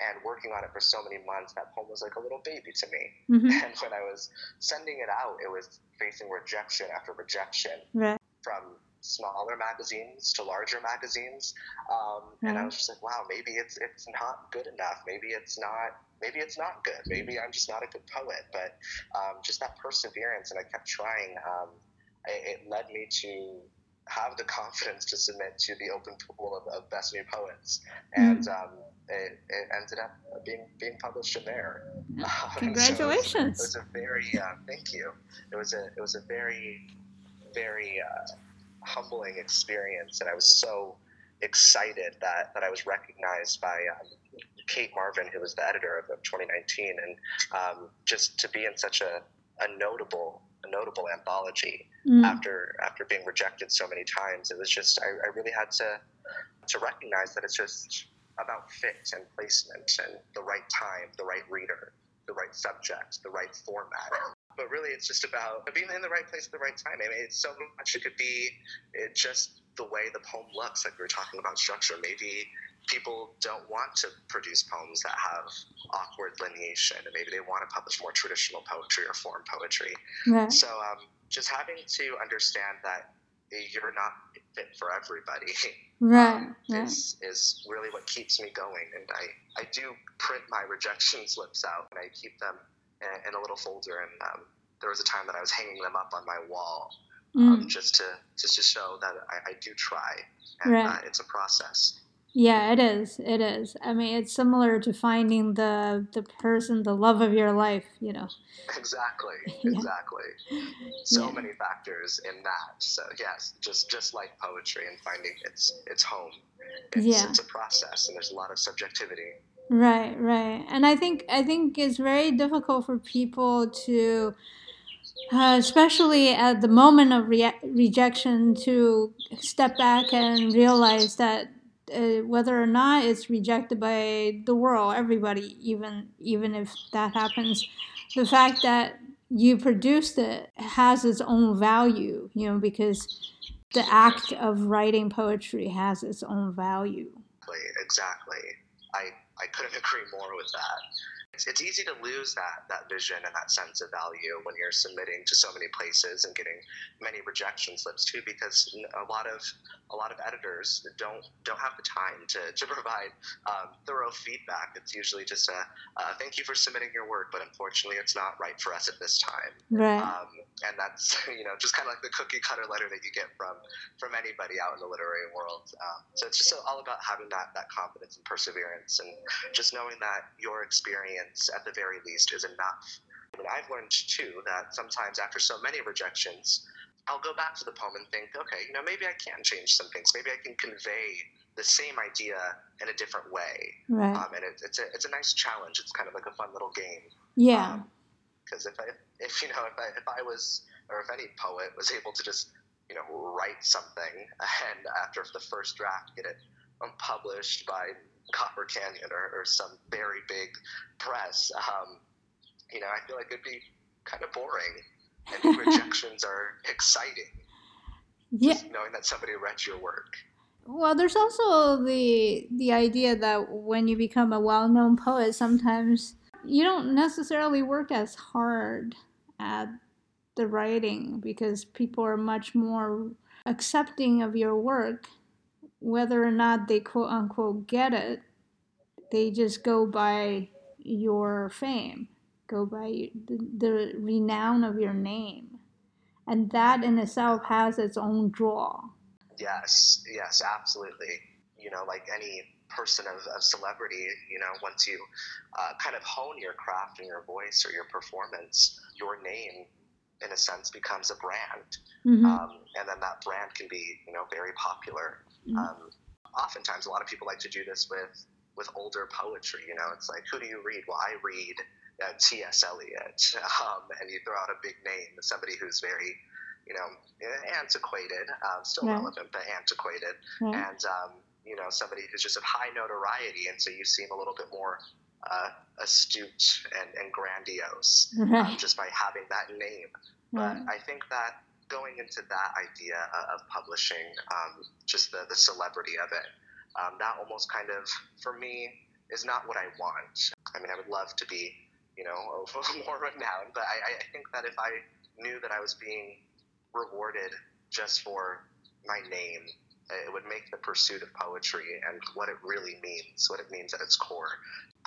And working on it for so many months, that poem was like a little baby to me. Mm-hmm. And when I was sending it out, it was facing rejection after rejection right. from smaller magazines to larger magazines. Um, right. And I was just like, wow, maybe it's it's not good enough. Maybe it's not. Maybe it's not good. Maybe I'm just not a good poet. But um, just that perseverance, and I kept trying. Um, it, it led me to have the confidence to submit to the open pool of, of best new poets, and mm. It, it, ended up being being published in there. Congratulations! so it, was, it, was, a very uh, thank you. It was a it was a very very uh, humbling experience, and I was so excited that that I was recognized by. Um, Kate Marvin, who was the editor of, of 2019, and um, just to be in such a, a notable a notable anthology mm. after after being rejected so many times. It was just I, I really had to to recognize that it's just about fit and placement and the right time, the right reader, the right subject, the right format. But really, it's just about being in the right place at the right time. I mean, it's so much. It could be it just the way the poem looks, like we were talking about structure. Maybe people don't want to produce poems that have awkward lineation, and maybe they want to publish more traditional poetry or form poetry. Right. So, um, just having to understand that you're not fit for everybody right, um, right. Is, is really what keeps me going and I, I do print my rejection slips out and I keep them in, in a little folder and um, there was a time that I was hanging them up on my wall um, mm. just to just to show that I, I do try and right. uh, it's a process yeah, it is. It is. I mean, it's similar to finding the the person, the love of your life. You know. Exactly. Exactly. So yeah. many factors in that. So yes, just just like poetry and finding its its home. It's, yeah. It's a process, and there's a lot of subjectivity. Right. Right. And I think I think it's very difficult for people to uh, especially at the moment of re- rejection, to step back and realize that uh, whether or not it's rejected by the world, everybody, even even if that happens, the fact that you produced it has its own value, you know, because the act of writing poetry has its own value. Exactly. I, I couldn't agree more with that it's, easy to lose that that vision and that sense of value when you're submitting to so many places and getting many rejection slips too because a lot of a lot of editors don't don't have the time to, to provide um, thorough feedback. It's usually just a uh, thank you for submitting your work but unfortunately it's not right for us at this time. Right. Um, and that's you know just kind of like the cookie cutter letter that you get from from anybody out in the literary world um, so it's just all about having that that confidence and perseverance and just knowing that your experience at the very least is enough. I mean, I've learned too that sometimes after so many rejections, I'll go back to the poem and think, okay, you know, maybe I can change some things. Maybe I can convey the same idea in a different way. Right. Um, and it, it's a it's a nice challenge. It's kind of like a fun little game. Yeah. Because if I if you know if I if I was or if any poet was able to just you know write something and after the first draft get it published by Copper Canyon or, or some very big press, um, you know, I feel like it'd be kind of boring. And rejections are exciting. Yeah. Just knowing that somebody read your work. Well, there's also the the idea that when you become a well-known poet, sometimes you don't necessarily work as hard at the writing because people are much more accepting of your work whether or not they quote unquote get it, they just go by your fame, go by the, renown of your name. And that in itself has its own draw. Yes, yes, absolutely. You know, like any person of, of celebrity, you know, once you uh, kind of hone your craft and your voice or your performance, your name in a sense becomes a brand mm-hmm. um, and then that brand can be you know very popular mm-hmm. um, oftentimes a lot of people like to do this with with older poetry you know it's like who do you read well i read uh, ts eliot um, and you throw out a big name somebody who's very you know antiquated um, still yeah. relevant but antiquated yeah. and um, you know somebody who's just of high notoriety and so you seem a little bit more uh, astute and, and grandiose um, um, just by having that name. But I think that going into that idea of publishing, um, just the, the celebrity of it, um, that almost kind of, for me, is not what I want. I mean, I would love to be, you know, more renowned, but I, I think that if I knew that I was being rewarded just for my name it would make the pursuit of poetry and what it really means, what it means at its core,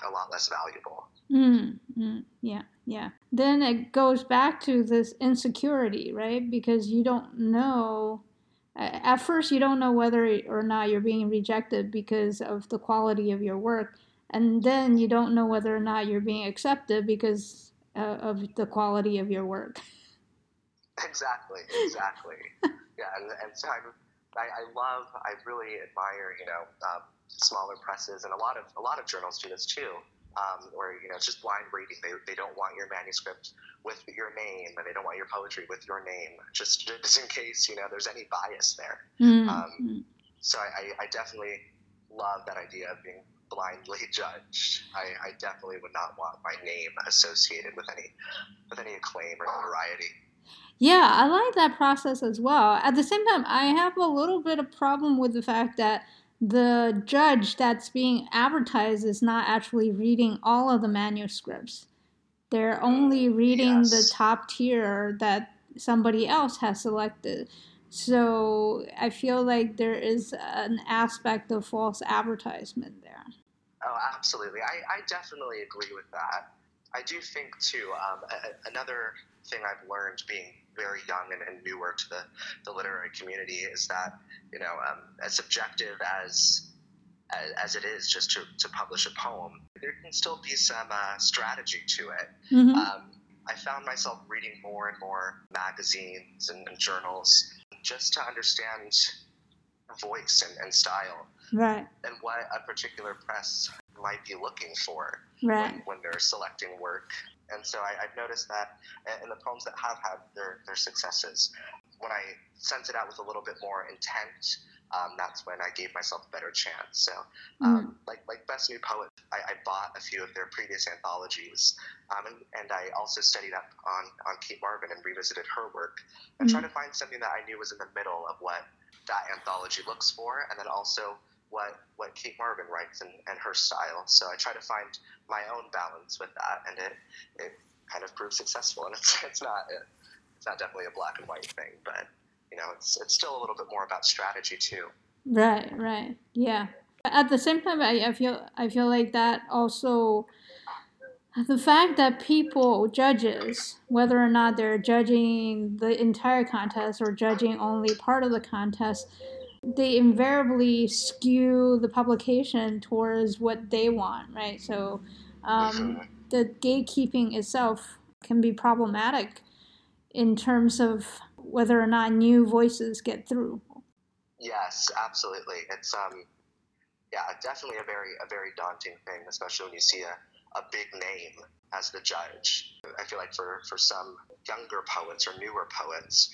a lot less valuable. Mm, mm, yeah, yeah. Then it goes back to this insecurity, right? Because you don't know. At first, you don't know whether or not you're being rejected because of the quality of your work. And then you don't know whether or not you're being accepted because uh, of the quality of your work. Exactly, exactly. yeah, and, and so I'm I, I love, I really admire, you know, um, smaller presses, and a lot of a lot of journals do this too. Um, where you know it's just blind reading. They, they don't want your manuscript with your name, and they don't want your poetry with your name, just just in case you know there's any bias there. Mm-hmm. Um, so I, I, definitely love that idea of being blindly judged. I, I definitely would not want my name associated with any with any acclaim or notoriety. Yeah, I like that process as well. At the same time, I have a little bit of problem with the fact that the judge that's being advertised is not actually reading all of the manuscripts. They're only reading yes. the top tier that somebody else has selected. So I feel like there is an aspect of false advertisement there. Oh, absolutely. I, I definitely agree with that. I do think, too, um, a, another thing I've learned being very young and, and newer to the, the literary community is that you know um, as subjective as, as, it is just to, to publish a poem there can still be some uh, strategy to it mm-hmm. um, I found myself reading more and more magazines and, and journals just to understand voice and, and style right and what a particular press might be looking for right. when, when they're selecting work and so I, have noticed that in the poems that have had their, their successes, when I sent it out with a little bit more intent, um, that's when I gave myself a better chance. So, um, mm. like like Best New Poet, I, I, bought a few of their previous anthologies, um, and, and, I also studied up on, on Cate Marvin and revisited her work and mm. tried to find something that I knew was in the middle of what that anthology looks for, and then also what what Cate Marvin writes and, and her style. So I try to find my own balance with that, and it it kind of proved successful. And it's it's not it's not definitely a black and white thing, but you know, it's it's still a little bit more about strategy too. Right, right, yeah. At the same time, I, I feel I feel like that also the fact that people judges whether or not they're judging the entire contest or judging only part of the contest they invariably skew the publication towards what they want right so um, the gatekeeping itself can be problematic in terms of whether or not new voices get through. Yes, absolutely. It's um, yeah, definitely a very a very daunting thing, especially when you see a, a big name as the judge. I feel like for for some younger poets or newer poets,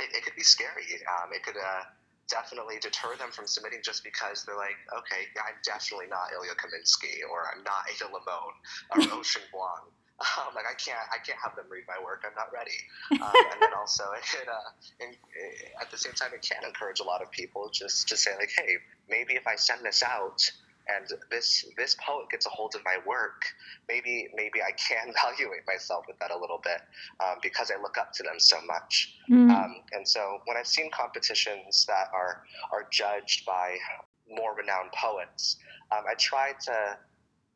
it, it could be scary. Um, it could uh, definitely deter them from submitting just because they're like, okay, yeah, I'm definitely not Ilya Kaminsky or I'm not Ada Limon or Ocean Vuong. Um, like I can't, I can't have them read my work. I'm not ready. Um, and then also, it, uh, uh, at the same time, it can encourage a lot of people just to say like, hey, maybe if I send this out and this this poet gets a hold of my work, maybe maybe I can evaluate myself with that a little bit um, because I look up to them so much. Mm. Um, and so when I've seen competitions that are are judged by more renowned poets, um, I try to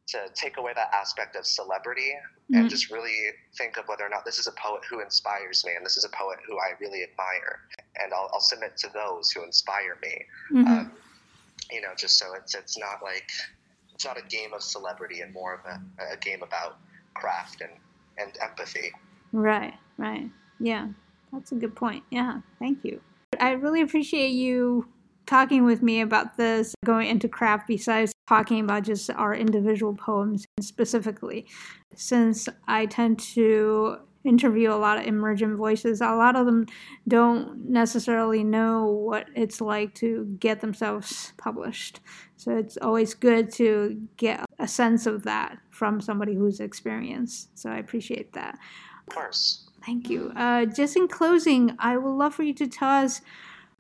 to take away that aspect of celebrity mm-hmm. and just really think of whether or not this is a poet who inspires me and this is a poet who I really admire. And I'll, I'll submit to those who inspire me. Mm-hmm. You know, just so it's, it's not like, it's not a game of celebrity and more of a, a game about craft and, and empathy. Right, right. Yeah, that's a good point. Yeah, thank you. I really appreciate you talking with me about this, going into craft besides talking about just our individual poems specifically. Since I tend to interview a lot of emergent voices, a lot of them don't necessarily know what it's like to get themselves published. So it's always good to get a sense of that from somebody who's experienced. So I appreciate that. Of course. Thank you. Uh, just in closing, I would love for you to tell us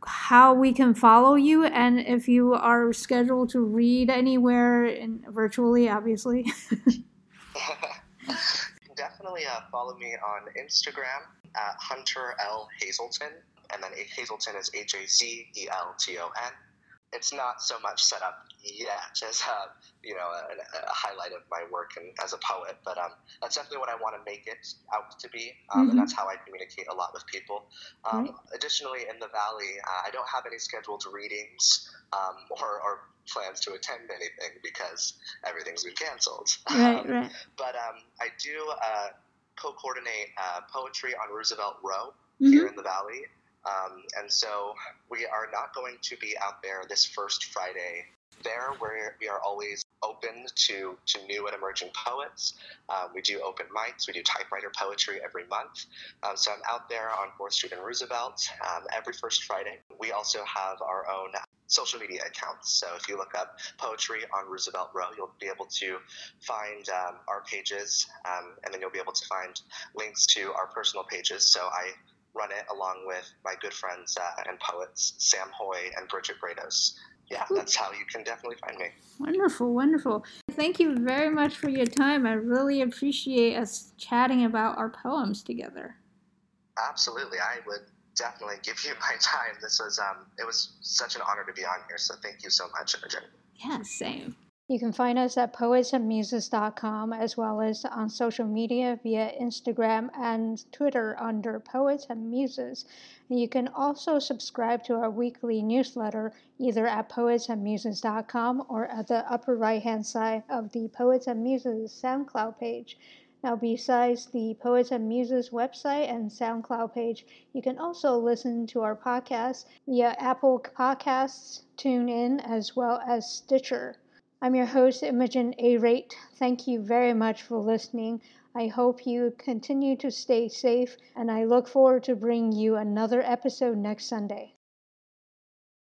how we can follow you and if you are scheduled to read anywhere in virtually obviously definitely uh, follow me on instagram at hunter l hazelton and then hazelton is h-a-z-e-l-t-o-n it's not so much set up yet as a you know a, a highlight of my work and as a poet, but um, that's definitely what I want to make it out to be, um, mm-hmm. and that's how I communicate a lot with people. Um, right. Additionally, in the Valley, uh, I don't have any scheduled readings um, or, or, plans to attend anything because everything's been canceled. Right, um, right. But um, I do uh, co-coordinate uh, poetry on Roosevelt Row mm-hmm. here in the Valley. Um, and so we are not going to be out there this first Friday. There, where we are always open to, to new and emerging poets. Um, we do open mics, we do typewriter poetry every month. Um, so I'm out there on 4th Street and Roosevelt um, every first Friday. We also have our own social media accounts. So if you look up poetry on Roosevelt Row, you'll be able to find um, our pages, um, and then you'll be able to find links to our personal pages. So I run it along with my good friends uh, and poets Sam Hoy and Bridget Brados. Yeah, that's how you can definitely find me. Wonderful, wonderful. Thank you very much for your time. I really appreciate us chatting about our poems together. Absolutely. I would definitely give you my time. This was um it was such an honor to be on here, so thank you so much, Imogen. Yeah, same. You can find us at poetsandmuses.com as well as on social media via Instagram and Twitter under Poets and Muses. And you can also subscribe to our weekly newsletter either at poetsandmuses.com or at the upper right hand side of the Poets and Muses SoundCloud page. Now, besides the Poets and Muses website and SoundCloud page, you can also listen to our podcast via Apple Podcasts, TuneIn, as well as Stitcher. I'm your host, Imogen A. Rate. Thank you very much for listening. I hope you continue to stay safe, and I look forward to bringing you another episode next Sunday.